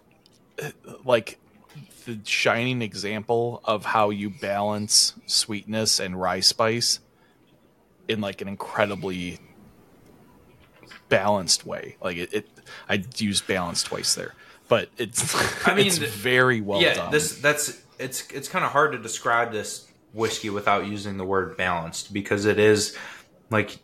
like the shining example of how you balance sweetness and rye spice in like an incredibly balanced way. Like it, it I used balance twice there, but it's I mean, it's very well yeah, done. this that's it's it's kind of hard to describe this whiskey without using the word balanced because it is like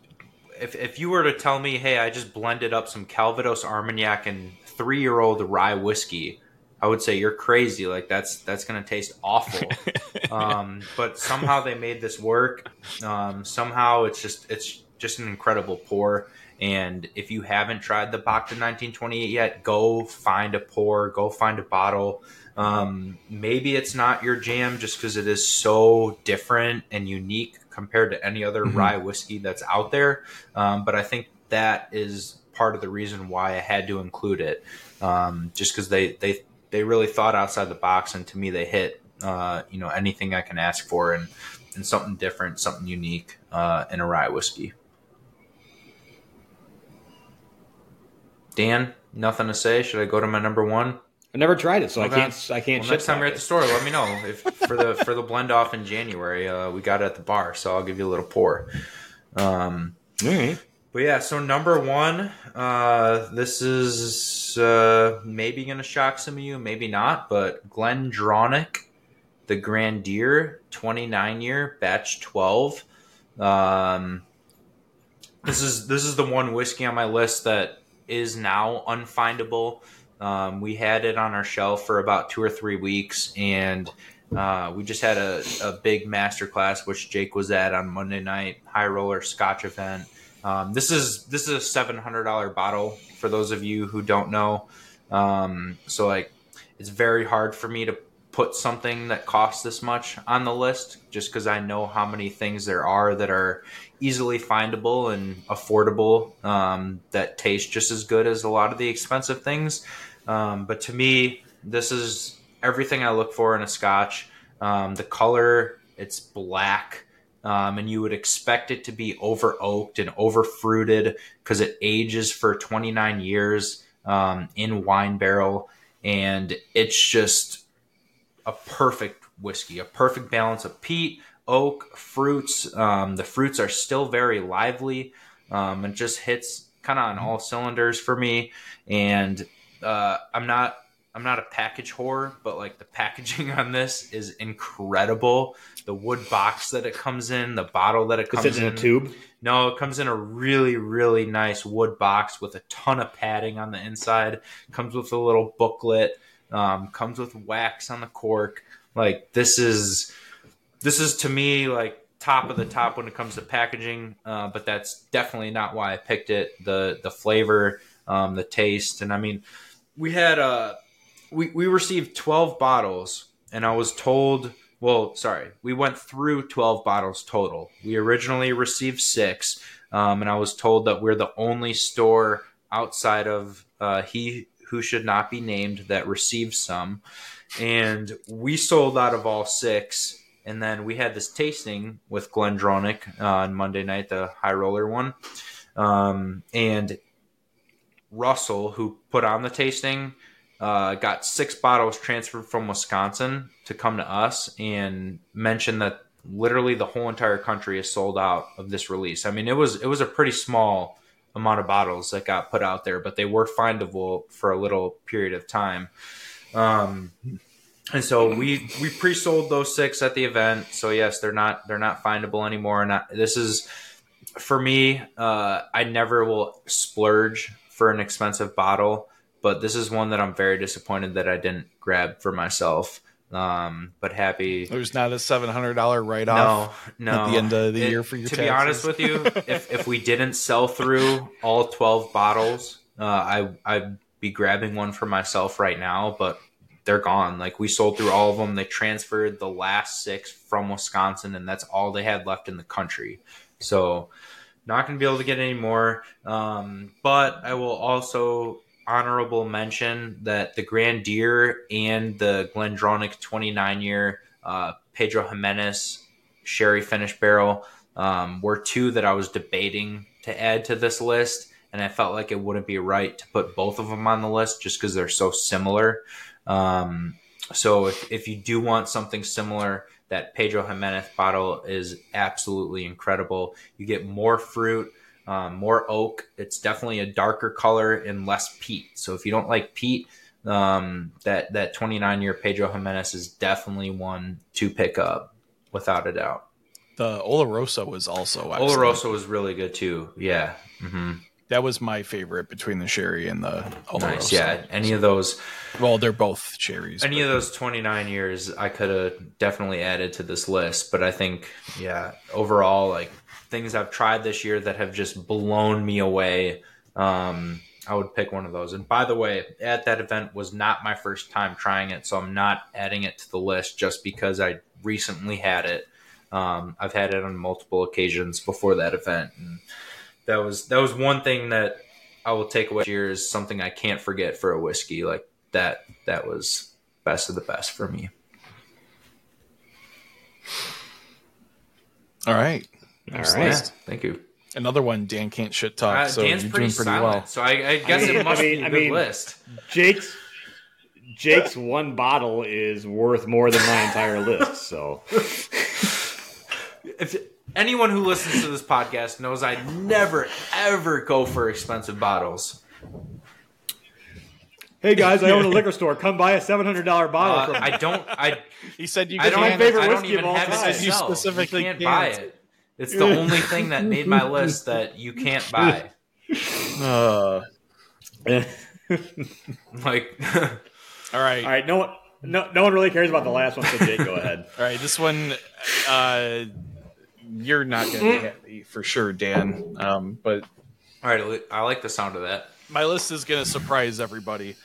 if if you were to tell me, hey, I just blended up some Calvados Armagnac and three year old rye whiskey. I would say you're crazy. Like that's that's gonna taste awful. um, but somehow they made this work. Um, somehow it's just it's just an incredible pour. And if you haven't tried the Bhakta 1928 yet, go find a pour, go find a bottle. Um, maybe it's not your jam just because it is so different and unique compared to any other Mhm. rye whiskey that's out there. Um, but I think that is part of the reason why I had to include it, um, just because they they they really thought outside the box, and to me they hit uh, you know anything I can ask for and and something different, something unique uh, in a rye whiskey. Dan, nothing to say. Should I go to my number one? I never tried it, so Okay. I can't. I can't. Well, next time you're at the store, let me know if for the for the blend off in January. Uh, we got it at the bar, so I'll give you a little pour. Um, All right. But yeah, so number one, uh, this is uh, maybe going to shock some of you, maybe not, but GlenDronach, the Grandeur 29 year, batch 12. Um, this is this is the one whiskey on my list that is now unfindable. Um, we had it on our shelf for about two or three weeks, and uh, we just had a, a big master class, which Jake was at on Monday night, high roller Scotch event. Um, this is this is a seven hundred dollar bottle for those of you who don't know. Um, so like, it's very hard for me to put something that costs this much on the list, just because I know how many things there are that are easily findable and affordable um, that taste just as good as a lot of the expensive things. Um, but to me, this is everything I look for in a Scotch. Um, the color, it's black um, and you would expect it to be over oaked and over fruited because it ages for 29 years um, in wine barrel, and it's just a perfect whiskey, a perfect balance of peat, oak, fruits. Um, the fruits are still very lively. Um, it just hits kind of on all cylinders for me, and uh, I'm not I'm not a package whore, but like the packaging on this is incredible. The wood box that it comes in, the bottle that it comes Is it in a tube? No, it comes in a really, really nice wood box with a ton of padding on the inside. Comes with a little booklet. Um, comes with wax on the cork. Like this is, this is to me like top of the top when it comes to packaging. Uh, but that's definitely not why I picked it. The the flavor, um, the taste, and I mean, we had. Uh, we, we received 12 bottles and I was told, well, sorry, we went through 12 bottles total. We originally received six, um, and I was told that we're the only store outside of uh, he who should not be named that received some. And we sold out of all six. And then we had this tasting with GlenDronach uh, on Monday night, the high roller one. Um, and Russell, who put on the tasting, uh, got six bottles transferred from Wisconsin to come to us and mentioned that literally the whole entire country is sold out of this release. I mean, it was it was a pretty small amount of bottles that got put out there, but they were findable for a little period of time. Um, and so we we pre-sold those six at the event. So yes, they're not they're not findable anymore. Not this is for me. Uh, I never will splurge for an expensive bottle but this is one that I'm very disappointed that I didn't grab for myself. Um, but happy. There's not a seven hundred dollar write off. No, no. At the end of the It- year for your to taxes. be honest with you, if if we didn't sell through all twelve bottles, uh, I I'd be grabbing one for myself right now. But they're gone. Like we sold through all of them. They transferred the last six from Wisconsin, and that's all they had left in the country. So not going to be able to get any more. Um, but I will also honorable mention that the Grandeur and the GlenDronach 29 year uh, Pedro Jimenez sherry finish barrel um, were two that I was debating to add to this list. And I felt like it wouldn't be right to put both of them on the list just because they're so similar. Um, so if, if you do want something similar, that Pedro Jimenez bottle is absolutely incredible. You get more fruit, um, more oak. It's definitely a darker color and less peat. So if you don't like peat, um, that that 29 year Pedro Jimenez is definitely one to pick up without a doubt. the Oloroso was also excellent. Oloroso was really good too. Yeah. hmm That was my favorite between the sherry and the Oloroso. Nice. Yeah. Any of those, Well, they're both cherries. any but- of those 29 years, I could have definitely added to this list. But I think, yeah, overall, like things I've tried this year that have just blown me away. Um, I would pick one of those. And by the way, at that event was not my first time trying it, so I'm not adding it to the list just because I recently had it. Um, I've had it on multiple occasions before that event, and that was that was one thing that I will take away here is something I can't forget for a whiskey. Like that, that was best of the best for me. All right. All Next thank you. Another one. Dan can't shit talk, Uh, so Dan's you're pretty doing pretty silent, well. so I, I guess mean- it must I mean- be a good mean- list. Jake's Jake's one bottle is worth more than my entire list. So If anyone who listens to this podcast knows I never ever go for expensive bottles. Hey guys, I own a liquor store. Come buy a seven hundred dollar bottle. Uh, from I don't. I He said you I don't. my hand- favorite I don't whiskey even of all have time. it to You sell. specifically you can't buy can't. it. It's the only thing that made my list that you can't buy. Uh, Like, all right. All right, no one, no, no one really cares about the last one. So Jake, go ahead. All right, this one, uh, you're not going to be happy for sure, Dan. Um, but all right, I like the sound of that. my list is going to surprise everybody.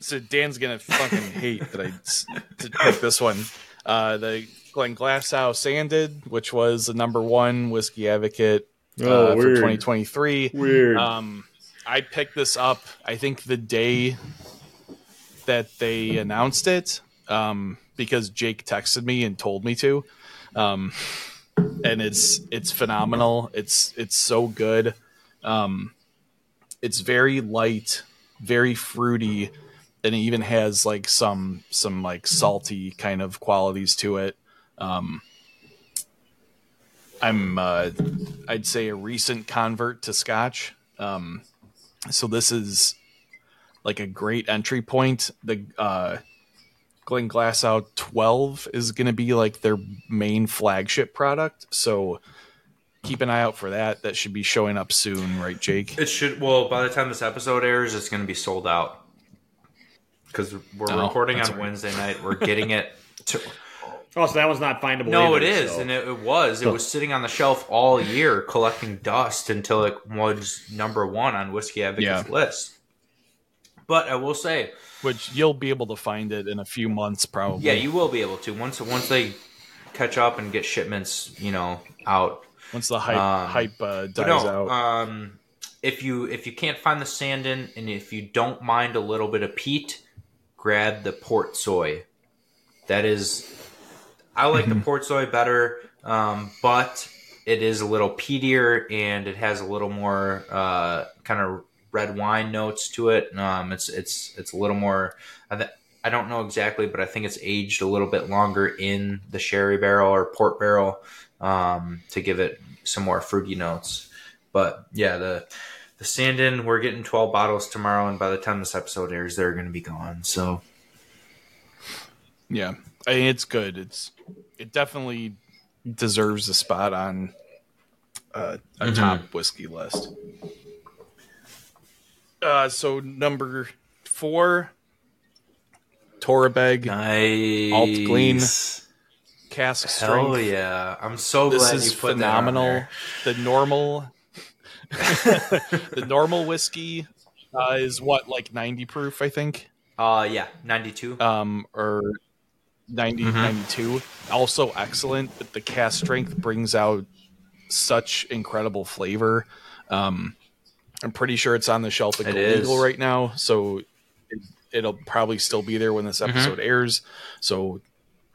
So Dan's going to fucking hate that I s- to pick this one. Uh, the Glen Glassow Sandend, which was the number one whiskey advocate uh, Oh, for 2023. Weird. Um, I picked this up. I think the day that they announced it, um, because Jake texted me and told me to, um, and it's it's phenomenal. It's it's so good. Um, it's very light, very fruity, and it even has like some some like salty kind of qualities to it. Um, I'm uh, I'd say a recent convert to Scotch. Um, so this is like a great entry point. The uh, Glenglassaugh 12 is going to be like their main flagship product. So keep an eye out for that. That should be showing up soon, right, Jake? It should. Well, by the time this episode airs, it's going to be sold out because we're Oh, recording on right. Wednesday night. We're getting it. To, Oh, so that one's not findable. no, either, it is, so- and it, it was. It was sitting on the shelf all year, collecting dust until it was number one on Whiskey Advocate's Yeah. list. But I will say, Which you'll be able to find it in a few months, probably. yeah, you will be able to once once they catch up and get shipments, you know, out. once the hype Um, hype uh, dies But no, out. um, if you if you can't find the Sandend and if you don't mind a little bit of peat, grab the Portsoy. That is, I like the Portsoy better, um, but it is a little peatier and it has a little more uh, kind of red wine notes to it. Um, it's it's it's a little more. I, th- I don't know exactly, but I think it's aged a little bit longer in the sherry barrel or port barrel um, to give it some more fruity notes. But yeah, the the Sandend, we're getting twelve bottles tomorrow, and by the time this episode airs, they're going to be gone. So Yeah, I mean, it's good. It's it definitely deserves a spot on uh, a Mm-hmm. top whiskey list. Uh, so number four, Torabhaig nice, Allt Gleann. cask Hell strength. yeah! I'm so This glad is you put phenomenal. That on there. The normal, the normal whiskey uh, is what like ninety proof, I think. Uh, yeah, ninety two. um, or 90, Mm-hmm. 92. Also excellent, but the cask strength brings out such incredible flavor. Um, I'm pretty sure it's on the shelf at It Legal right now, so it, it'll probably still be there when this Mm-hmm. episode airs. So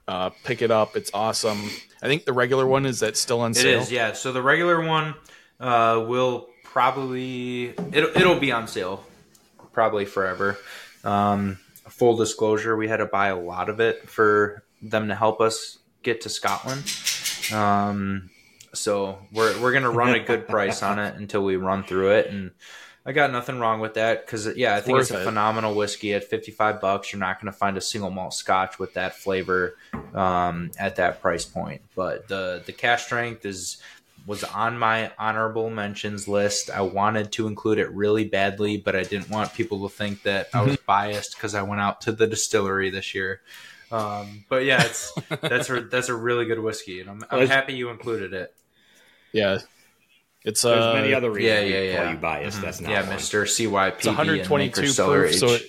uh, pick it up; it's awesome. I think the regular one is that still on sale. is, yeah. So the regular one uh, will probably it'll it'll be on sale probably forever. Um, full disclosure, we had to buy a lot of it for them to help us get to Scotland. Um, so we're we're gonna run a good price on it until we run through it, and I got nothing wrong with that because yeah, I think it's a it. phenomenal whiskey at fifty five bucks. You're not gonna find a single malt Scotch with that flavor um, at that price point. But the the cask strength is was on my honorable mentions list. I wanted to include it really badly, but I didn't want people to think that I was biased because I went out to the distillery this year. Um, but yeah, it's that's a that's a really good whiskey, and I'm, I'm happy you included it. Yeah, it's There's uh, many other reasons yeah, we yeah, call yeah. you biased. That's not yeah. Mister CYP. It's 122 proof, so it,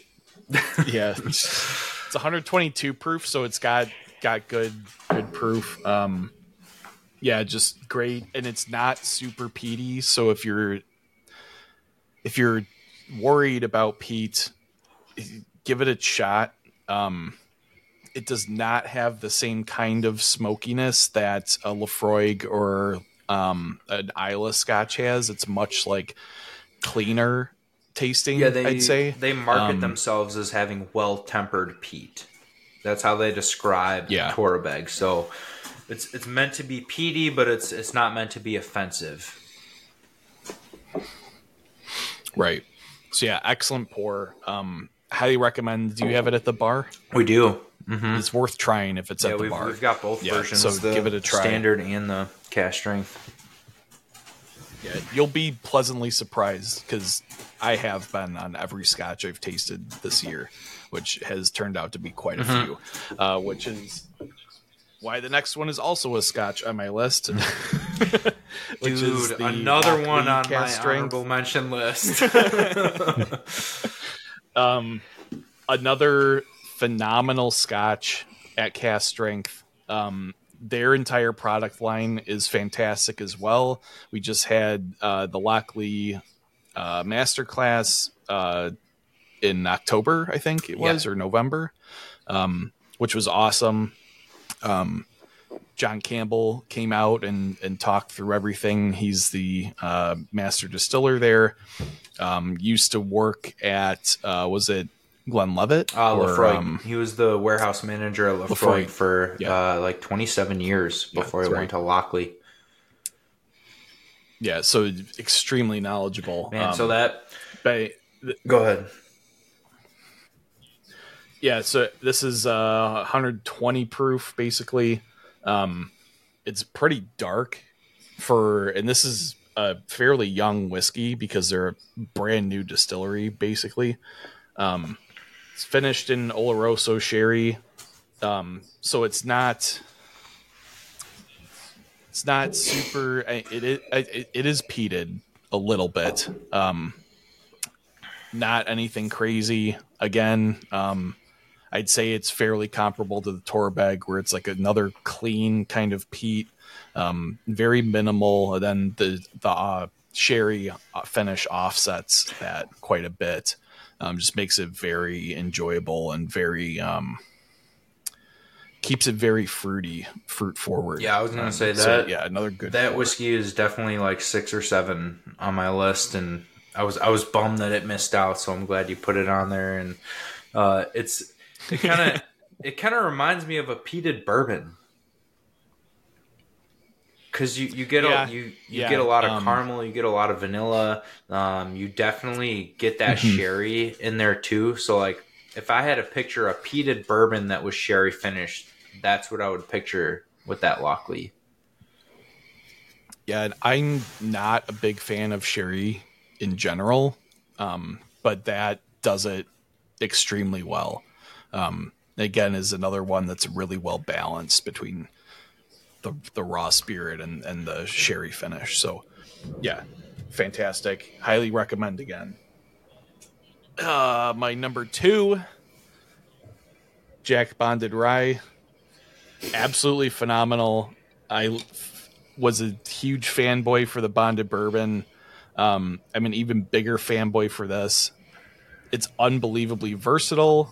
yeah, it's 122 proof, so it's got got good good proof. Um, yeah, just great, and it's not super peaty. So if you're if you're worried about peat, give it a shot. Um, it does not have the same kind of smokiness that a Laphroaig or um, an Islay Scotch has. It's much like cleaner tasting. yeah, they I'd say they market Um, themselves as having well tempered peat. That's how they describe Yeah. Torabhaig. So it's it's meant to be peaty, but it's it's not meant to be offensive. Right. So yeah, excellent pour. Um, highly recommend. Do you have it at the bar? We do. It's worth trying if it's Yeah, at the we've, bar. we've got both Yeah, versions. so the give it a try. Standard and the cask strength. Yeah, you'll be pleasantly surprised because I have been on every Scotch I've tasted this year, which has turned out to be quite a Mm-hmm. few. Uh, which is why the next one is also a Scotch on my list. Dude, the another one on my strength. honorable mention list. Um, another phenomenal Scotch at cask strength. Um, their entire product line is fantastic as well. We just had uh, the Lochlea uh, masterclass uh, in October, I think it was, or November, um, which was awesome. Um, John Campbell came out and, and talked through everything. He's the uh, master distiller there. Um, used to work at uh, was it Glenlivet? Uh, Or, Laphroaig. um, he was the warehouse manager at Laphroaig, Laphroaig. for Yeah. uh, like 27 years before he that's went to Lochlea. yeah, so extremely knowledgeable. Man, Um, so that. but Go ahead. Yeah, so this is uh, 120 proof basically. Um, it's pretty dark for, and this is a fairly young whiskey because they're a brand new distillery basically. Um, it's finished in Oloroso sherry, um, so it's not. It's not super. It it, it, it is peated a little bit. Um, not anything crazy. Again, um, I'd say it's fairly comparable to the Torabhaig, where it's like another clean kind of peat, um, very minimal. And then the the uh, sherry uh, finish offsets that quite a bit. Um, just makes it very enjoyable and very um, keeps it very fruity, fruit forward. Yeah, I was gonna say So, that. yeah, another good That pour. whiskey is definitely like six or seven on my list, and I was I was bummed that it missed out. So I'm glad you put it on there, and uh, it's it kind of it kind of reminds me of a peated bourbon because you you get Yeah, a you you yeah, get a lot of um, caramel, you get a lot of vanilla. Um, you definitely get that Mm-hmm. sherry in there too. So like if I had to picture a peated bourbon that was sherry finished, that's what I would picture with that Lochlea. Yeah, and I'm not a big fan of sherry in general, um, but that does it extremely well. Um, again, is another one that's really well balanced between the the raw spirit and and the sherry finish. So, yeah, fantastic. Highly recommend again. Uh, my number two, Jack Bonded Rye, absolutely phenomenal. I was a huge fanboy for the bonded bourbon. Um, I'm an even bigger fanboy for this. It's unbelievably versatile.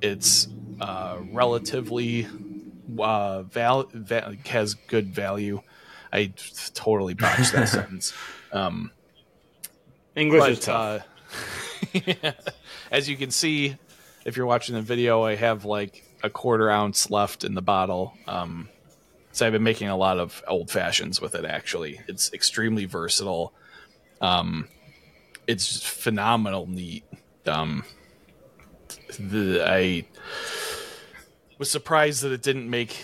It's uh, relatively uh, val- va- has good value. I totally botched that sentence. Um, English is tough. uh, as you can see, if you're watching the video, I have like a quarter ounce left in the bottle. Um, so I've been making a lot of old fashions with it. Actually, it's extremely versatile. Um, it's just phenomenal neat. Um, the I was surprised that it didn't make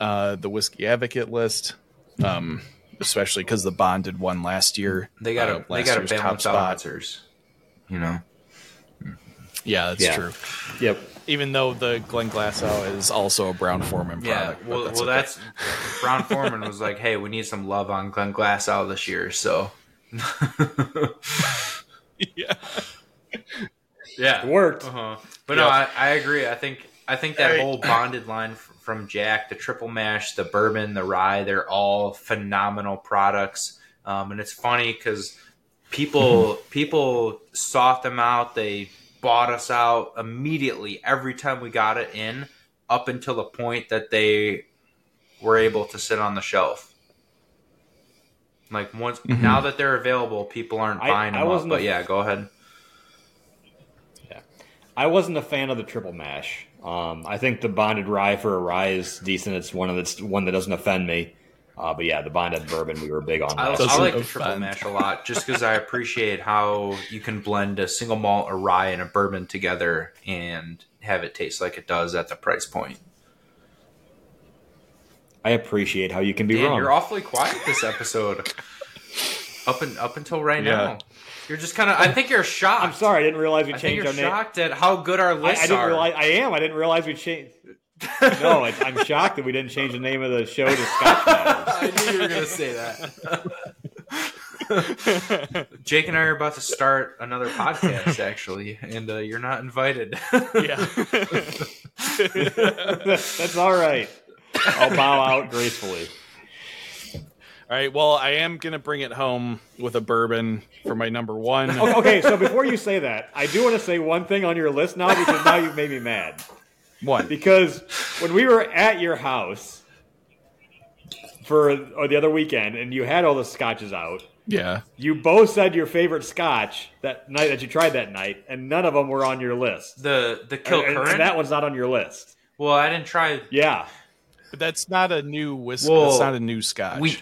uh, the whiskey advocate list. Um, especially because the bonded one last year. They got to uh, they last got to year's top balance out spot. answers. You know. Yeah, that's Yeah. true. Yep. Even though the Glen Glassow is also a Brown-Forman product. but Well, that's well, okay. that's Brown-Forman was like, "Hey, we need some love on Glenglassaugh this year." So. yeah. Yeah. It worked. Uh-huh. But no, I, I agree. I think I think that Alright. whole bonded line from Jack, the triple mash, the bourbon, the rye, they're all phenomenal products. Um, and it's funny because people people sought them out. They bought us out immediately every time we got it in, up until the point that they were able to sit on the shelf. Like once now that they're available, people aren't buying I them up. But yeah, go ahead. I wasn't a fan of the triple mash. Um, I think the bonded rye for a rye is decent. It's one of that's one that doesn't offend me. Uh, but yeah, the bonded bourbon we were big on. I, last I Doesn't like the triple mash a lot just because I appreciate how you can blend a single malt, a rye, and a bourbon together and have it taste like it does at the price point. I appreciate how you can be Dan, wrong. you're awfully quiet this episode. up and up until right Yeah. now, you're just kind of. I think you're shocked. I'm sorry, I didn't realize we I think changed you're our name. shocked at how good our I, I didn't are. realize. I am. I didn't realize we changed. no, I, I'm shocked that we didn't change the name of the show to Scotch Matters. I knew you were going to say that. Jake and I are about to start another podcast, actually, and uh, you're not invited. Yeah. That's all right. I'll bow out gracefully. All right. Well, I am gonna bring it home with a bourbon for my number one. Okay, okay, so before you say that, I do want to say one thing on your list now because now you've made me mad. One. Because when we were at your house for or the other weekend and you had all the scotches out, Yeah. you both said your favorite scotch that night that you tried that night, and none of them were on your list. the the And- and- Kilkerran. and that one's not on your list. well, I didn't try. Yeah. But that's not a new whiskey. Well, that's not a new scotch. We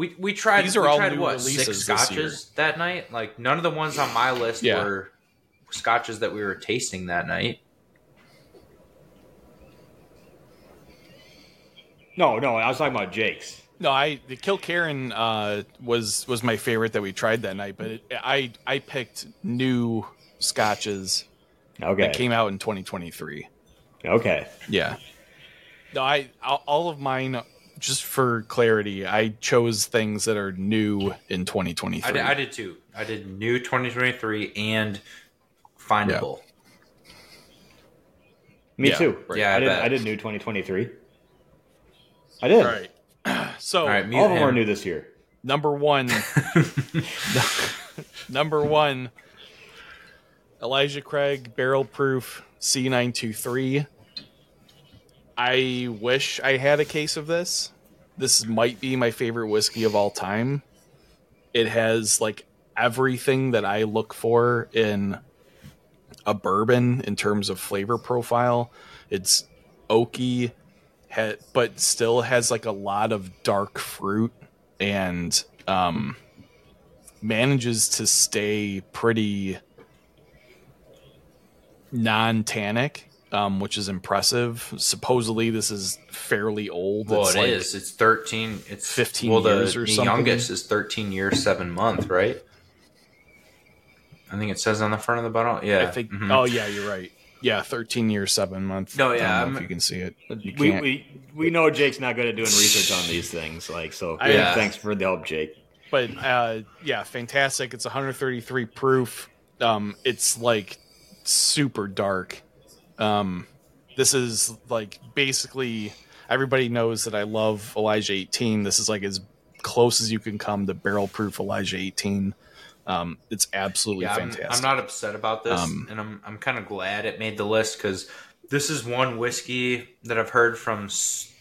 we we tried. These are we all tried new what releases six scotches that night. Like none of the ones on my list Yeah. were scotches that we were tasting that night. No, no, I was talking about Jake's. no, I the Kilkerran uh, was was my favorite that we tried that night. But it, I I picked new scotches Okay. that came out in 2023. Okay. Yeah. No, I all all of mine. Just for clarity, I chose things that are new in 2023. I did, I did too. I did new 2023 and findable. Me Yeah, too. right. Yeah, I I did. bet. I did new 2023. I did. All right. So All right, All of them are new this year. number one, number one, Elijah Craig Barrel Proof C923. I wish I had a case of this. This might be my favorite whiskey of all time. It has like everything that I look for in a bourbon in terms of flavor profile. It's oaky, but still has like a lot of dark fruit and um, manages to stay pretty non-tannic, um, which is impressive. Supposedly, this is fairly old. Well, It's it like- is. It's 13. It's 15 well, the, years or the something. youngest is 13 years, seven month, right? I think it says on the front of the bottle. Yeah, I think. mhm. Oh yeah, you're right. Yeah, 13 years, seven months. No, I yeah, don't know I'm- if you can see it. You We, can't. we we know Jake's not good at doing research on these things. Like so. I- yeah. Thanks for the help, Jake. but uh, yeah, fantastic. It's 133 proof. Um, it's like super dark. Um, this is like basically everybody knows that I love Elijah 18. This is like as close as you can come to barrel proof Elijah 18. Um, it's absolutely yeah, I'm, fantastic. I'm not upset about this, Um, and I'm I'm kind of glad it made the list because this is one whiskey that I've heard from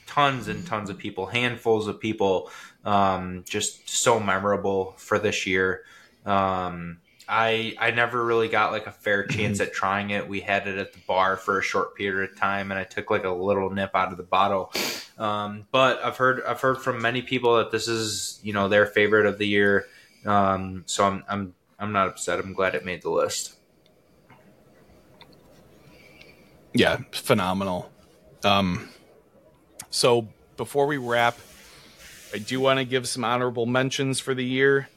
tons and tons of people, handfuls of people, um, just so memorable for this year. Um, I I never really got like a fair Mm-hmm. chance at trying it. We had it at the bar for a short period of time, and I took like a little nip out of the bottle. Um, but I've heard I've heard from many people that this is you know their favorite of the year. Um, so I'm I'm I'm not upset. I'm glad it made the list. yeah, phenomenal. Um, so before we wrap, I do want to give some honorable mentions for the year.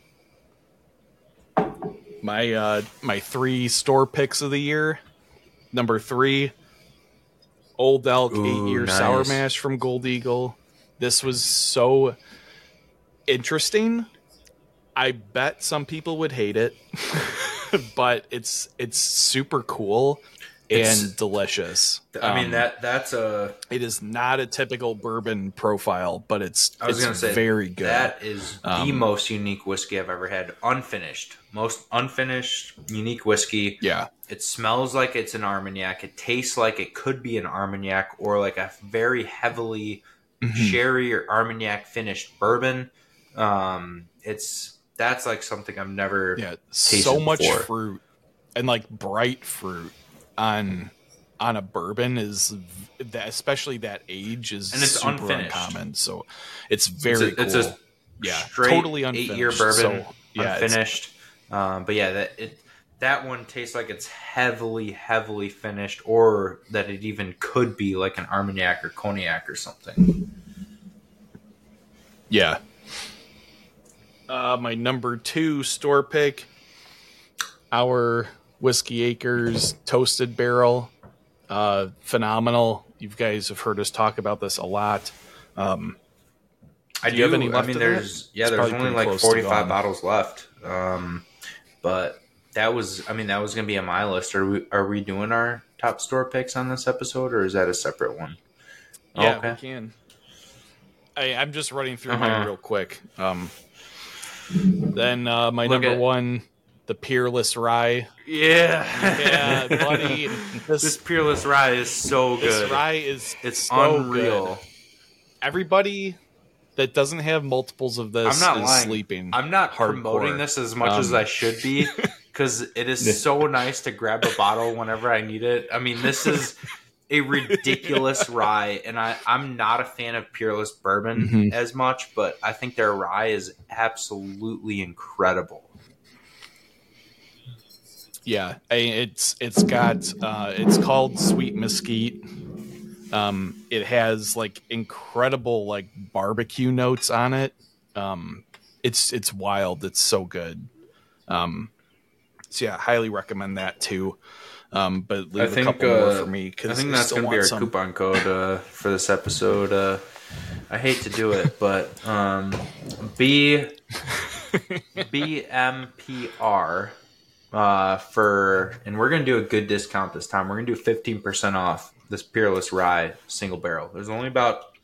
My uh, my three store picks of the year. Number three, Old Elk Ooh, eight year nice. sour mash from Gold Eagle. This was so interesting. I bet some people would hate it, but it's it's super cool and It's- delicious. I mean Um, that that's a it is not a typical bourbon profile, but it's I was it's gonna say very good. That is the Um, most unique whiskey I've ever had. Unfinished, most unfinished, unique whiskey. yeah, It smells like it's an Armagnac. It tastes like it could be an Armagnac or like a very heavily Mhm. sherry or Armagnac finished bourbon. Um, it's that's like something I've never. yeah, tasted so much before. fruit and like bright fruit on on a bourbon is that, especially that age is And it's super unfinished. uncommon. So it's very it's a, it's cool. a yeah, straight totally unfinished. eight year bourbon, So, yeah, unfinished. Um, but yeah, that it that one tastes like it's heavily, heavily finished, or that it even could be like an Armagnac or Cognac or something. Yeah. Uh, my number two store pick, our Whiskey Acres Toasted Barrel. Uh, phenomenal. You guys have heard us talk about this a lot. Um, I Do you have any I mean, there's that? yeah, It's there's only like 45 bottles left. Um, but that was, I mean, that was gonna be on my list. Are we are we doing our top store picks on this episode, or is that a separate one? yeah, Okay. we can. I, I'm just running through Uh-huh. mine real quick. Um, then uh, my Look number at- one, the Peerless Rye. Yeah, Yeah, buddy. this This, Peerless Rye is so good. this rye is it's so unreal. good. everybody that doesn't have multiples of this I'm not is lying. sleeping. I'm not hardcore. promoting this as much Um, as I should be because it is so nice to grab a bottle whenever I need it. I mean, this is a ridiculous rye, and I, I'm not a fan of Peerless bourbon Mhm. as much, but I think their rye is absolutely incredible. Yeah, it's it's got uh, it's called Sweet Mesquite. Um, it has like incredible like barbecue notes on it. Um, it's it's wild. It's so good. Um, so yeah, highly recommend that too. Um, but leave I a think, couple more uh, for me because I think that's going to be our coupon code uh, for this episode. Uh, I hate to do it, but um, B BMPR uh, for, and we're going to do a good discount this time. We're going to do fifteen percent off this Peerless Rye single barrel. There's only about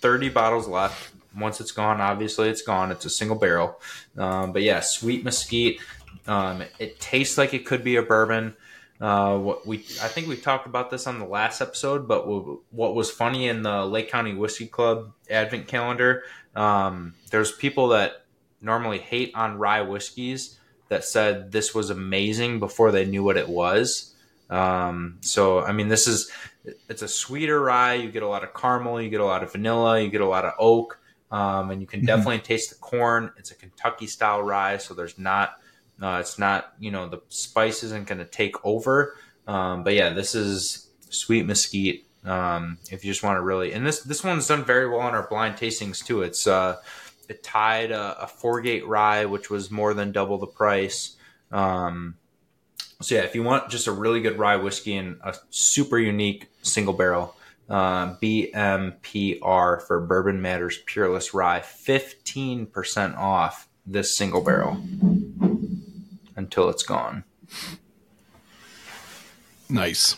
thirty bottles left. Once it's gone, obviously it's gone. It's a single barrel, um, but yeah, sweet mesquite. Um, it tastes like it could be a bourbon. Uh, what we I think we talked about this on the last episode, but w- what was funny in the Lake County Whiskey Club Advent calendar, um, there's people that normally hate on rye whiskeys that said this was amazing before they knew what it was. Um, so I mean, this is it's a sweeter rye. You get a lot of caramel, you get a lot of vanilla, you get a lot of oak, um, and you can definitely taste the corn. It's a Kentucky style rye, so there's not uh, it's not, you know, the spice isn't going to take over. Um, but yeah, this is sweet mesquite. Um, if you just want to really, and this this one's done very well on our blind tastings too. It's uh, it tied a, a four gate rye, which was more than double the price. Um, so yeah, if you want just a really good rye whiskey and a super unique single barrel, uh, BMPR for Bourbon Matters Peerless Rye, fifteen percent off this single barrel until it's gone. Nice.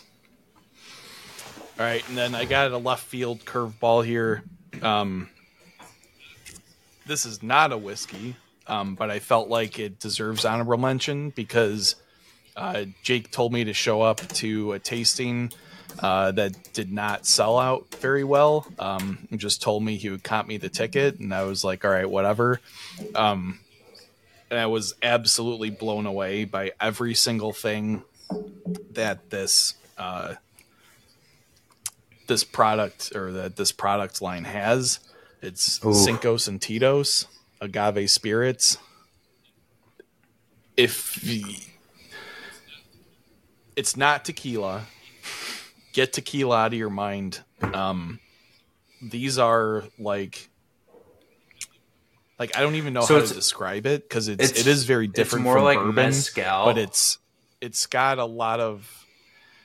All right, and then I got a left field curveball here. Um, this is not a whiskey, um, but I felt like it deserves honorable mention because uh, Jake told me to show up to a tasting uh, that did not sell out very well. Um, just told me he would comp me the ticket, and I was like, all right, whatever. Um, and I was absolutely blown away by every single thing that this uh, this product or that this product line has. It's Ooh. and Sentidos agave spirits. If it's not tequila, get tequila out of your mind. Um, these are like like I don't even know So how to describe it because it's, it's- it is very It's different more from like bourbon mezcal, but it's it's got a lot of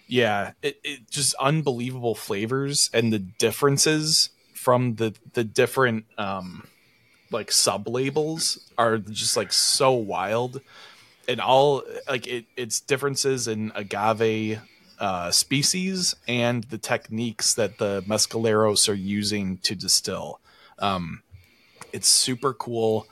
yeah it, it just unbelievable flavors and the differences from the the different um like sub labels are just like so wild and all like it it's differences in agave uh species and the techniques that the mescaleros are using to distill um it's super cool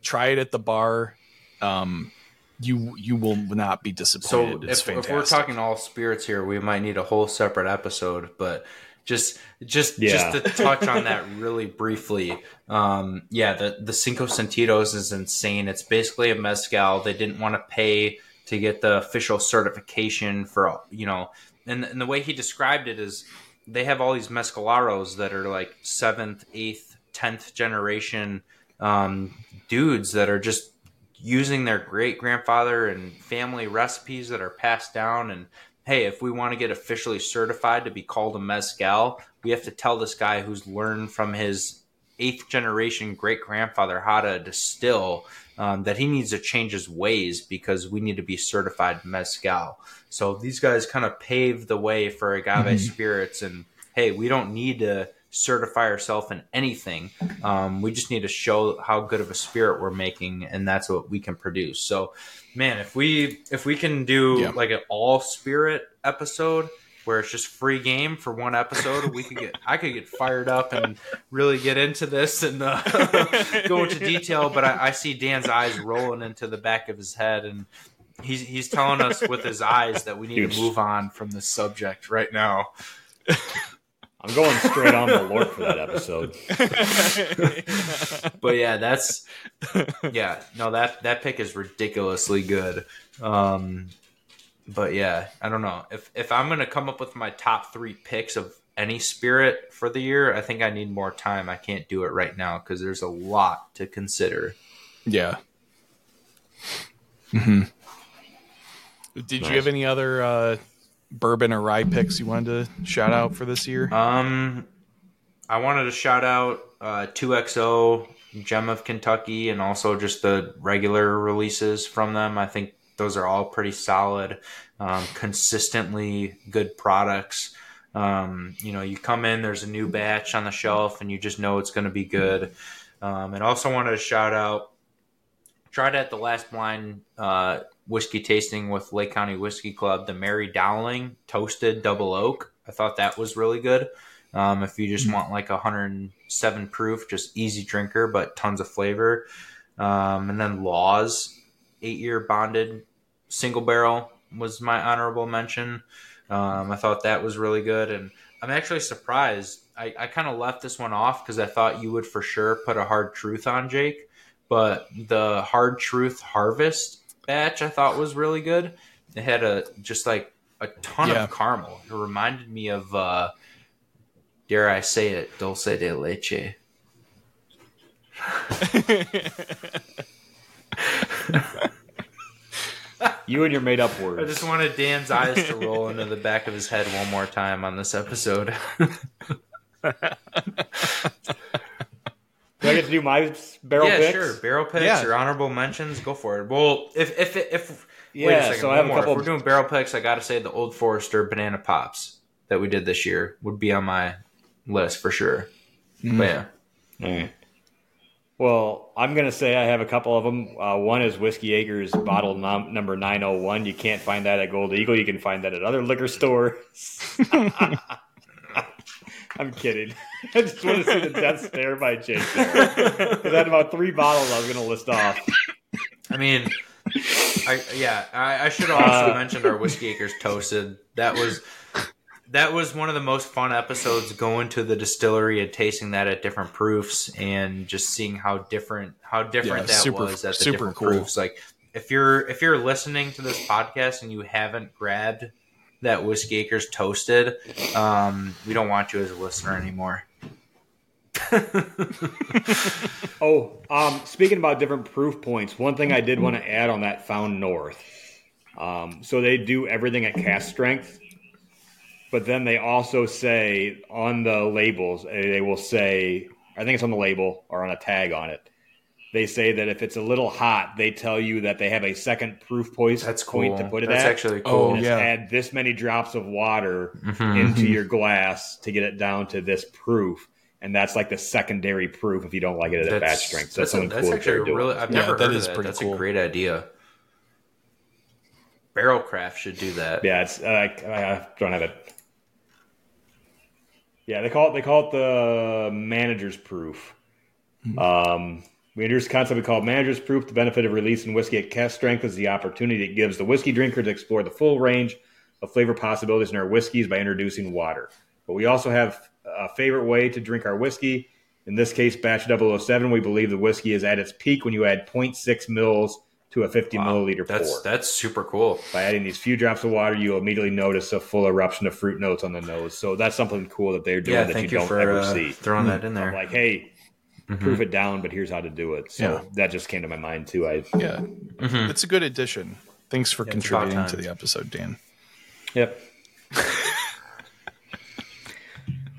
try it at the bar um you you will not be so disappointed. it's if, if we're talking all spirits here, we might need a whole separate episode. But just just Yeah. just to touch on that really briefly, um, yeah, the the Cinco Sentidos is insane. It's basically a mezcal. They didn't want to pay to get the official certification for you know and, and the way he described it is they have all these mescaleros that are like seventh, eighth, tenth generation um, dudes that are just using their great grandfather and family recipes that are passed down and hey if we want to get officially certified to be called a mezcal we have to tell this guy who's learned from his eighth generation great grandfather how to distill um, that he needs to change his ways because we need to be certified mezcal so these guys kind of pave the way for agave mm-hmm. spirits and hey we don't need to certify ourselves in anything. Um, we just need to show how good of a spirit we're making, and that's what we can produce. So, man, if we if we can do yeah. like an all spirit episode where it's just free game for one episode, we could get I could get fired up and really get into this and uh, go into detail. But I, I see Dan's eyes rolling into the back of his head and. He's, he's telling us with his eyes that we need to move on from this subject right now. I'm going straight on the Lord for that episode. but yeah, that's yeah, no that that pick is ridiculously good. Um, but yeah, I don't know if if I'm gonna come up with my top three picks of any spirit for the year. I think I need more time. I can't do it right now because there's a lot to consider. Yeah. Mm-hmm. Did nice. you have any other uh, bourbon or rye picks you wanted to shout out for this year? Um, I wanted to shout out uh, 2XO, Gem of Kentucky, and also just the regular releases from them. I think those are all pretty solid, um, consistently good products. Um, you know, you come in, there's a new batch on the shelf, and you just know it's going to be good. Um, and also wanted to shout out, tried at the last blind uh, whiskey tasting with Lake County Whiskey Club, the Mary Dowling Toasted Double Oak. I thought that was really good. Um, if you just mm-hmm. want like a 107 proof, just easy drinker, but tons of flavor. Um, and then Laws, eight year bonded single barrel was my honorable mention. Um, I thought that was really good. And I'm actually surprised. I, I kind of left this one off because I thought you would for sure put a hard truth on Jake. But the hard truth harvest batch I thought was really good. It had a just like a ton yeah. of caramel. It reminded me of uh dare I say it, dulce de leche. you and your made up words. I just wanted Dan's eyes to roll into the back of his head one more time on this episode. Do I get to do my barrel yeah, picks? sure. Barrel picks yeah. or honorable mentions. Go for it. Well, if if if yeah, wait a second, so I have more. a couple. If we're doing barrel picks, I got to say the Old Forester banana pops that we did this year would be on my list for sure. Mm. But yeah. All right. Well, I'm going to say I have a couple of them. Uh, one is Whiskey Acres bottle num- number 901. You can't find that at Gold Eagle. You can find that at other liquor stores. I'm kidding. I just want to see the death stare by Jake there. Because I had about three bottles I was going to list off. I mean, I, yeah, I, I should have also uh, mentioned our Whiskey Acres Toasted. That was that was one of the most fun episodes going to the distillery and tasting that at different proofs and just seeing how different how different yeah, that super, was at the different cool. proofs. Like if you're if you're listening to this podcast and you haven't grabbed that Whiskey Acres toasted, um, we don't want you as a listener anymore. oh, um, speaking about different proof points, one thing I did want to add on that Found North. Um, so they do everything at cask strength, but then they also say on the labels, they will say, I think it's on the label or on a tag on it, they say that if it's a little hot, they tell you that they have a second proof poise That's point cool. to put it That's at. actually cool. Oh, yeah. Add this many drops of water mm-hmm. into your glass to get it down to this proof. And that's like the secondary proof if you don't like it at a batch strength. So that's, that's something that's cool. Actually really, I've yeah, never that heard is of that. Pretty that's cool. a great idea. Barrelcraft should do that. Yeah, it's uh, I don't have it. Yeah, they call it they call it the manager's proof. Mm-hmm. Um, we introduced a concept we call manager's proof. The benefit of releasing whiskey at cask strength is the opportunity it gives the whiskey drinker to explore the full range of flavor possibilities in our whiskeys by introducing water. But we also have a favorite way to drink our whiskey. In this case, batch 007, we believe the whiskey is at its peak when you add 0.6 mils to a 50 milliliter That's pour. that's super cool. By adding these few drops of water, you immediately notice a full eruption of fruit notes on the nose. So that's something cool that they're doing Yeah, that thank you you, don't for ever uh, see. throwing that in there. Like, hey, proof it down, but here's how to do it. So Yeah. that just came to my mind too. I Yeah, it's a good addition. Thanks for it's contributing to the episode, Dan. Yep.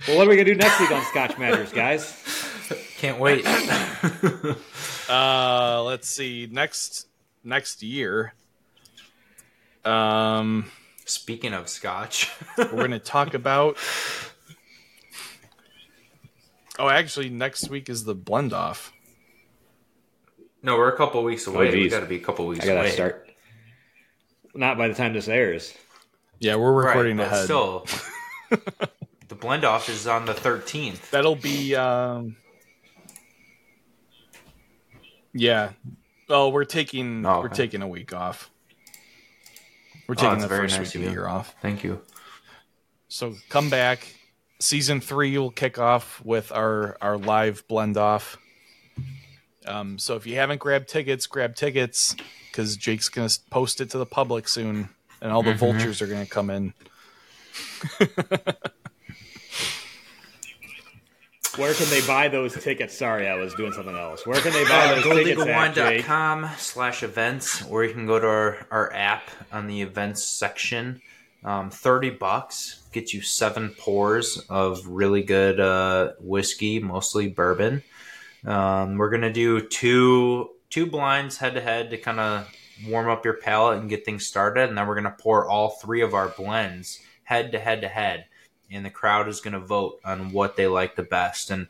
well, what are we gonna do next week on Scotch Matters, guys? Can't wait. Uh, let's see. Next next year, um, Speaking of scotch, we're going to talk about. Oh, actually, next week is the blend off. no, we're a couple weeks away. we geez. got to be a couple weeks I gotta away. start. Not by the time this airs. Yeah, we're recording but ahead. still, the blend off is on the thirteenth. That'll be. Um, yeah. Oh, we're taking Oh, we're taking a week off. We're Oh, taking that's the very first nice week of of the year off. Thank you. So come back. Season three will kick off with our our live blend off. Um, so if you haven't grabbed tickets, grab tickets because Jake's gonna post it to the public soon, and all the vultures are gonna come in. Where can they buy those tickets? Sorry, I was doing something else. Where can they buy those tickets at, Jake? goldeaglewine.com slash events or you can go to our, our app on the events section um, 30 bucks gets you seven pours of really good uh, whiskey mostly bourbon. Um, we're gonna do two two blinds head to head to kind of warm up your palate and get things started and then we're gonna pour all three of our blends head to head to head and the crowd is to vote on what they like the best. And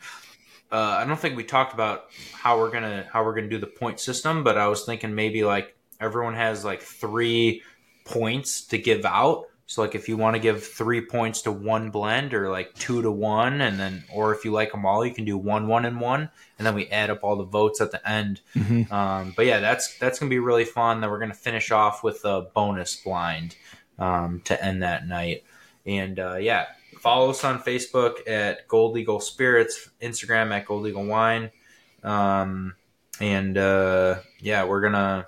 uh, I don't think we talked about how we're gonna how we're gonna do the point system, but I was thinking maybe like everyone has like three points to give out. So like if you want to give three points to one blend or like two to one, and then or if you like them all, you can do one, one, and one, and then we add up all the votes at the end. Um, but yeah, that's that's gonna be really fun. Then we're gonna finish off with a bonus blind um, to end that night. And uh, yeah, follow us on Facebook at Gold Eagle Spirits, Instagram at Gold Eagle Wine, um, and uh, yeah, we're gonna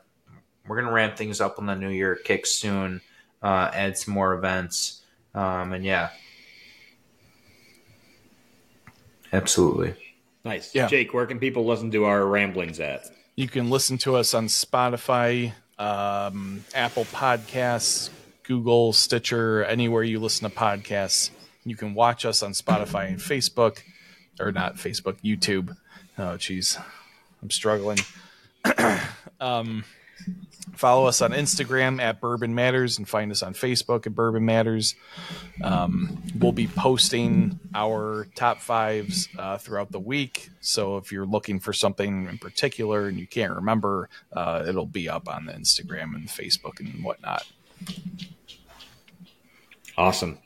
we're gonna ramp things up on the New Year kick soon. Uh, add some more events, um, and yeah, absolutely. Nice. Yeah. Jake, where can people listen to our ramblings at? You can listen to us on Spotify, um, Apple Podcasts, Google, Stitcher, anywhere you listen to podcasts. You can watch us on Spotify and Facebook, or not Facebook, YouTube. Oh, jeez, I'm struggling. um, follow us on Instagram at Bourbon Matters and find us on Facebook at Bourbon Matters. Um, we'll be posting our top fives uh, throughout the week. So if you're looking for something in particular and you can't remember, uh, it'll be up on the Instagram and Facebook and whatnot. Awesome.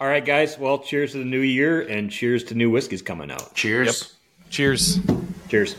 All right, guys. Well, cheers to the new year and cheers to new whiskeys coming out. Cheers. Cheers. Cheers.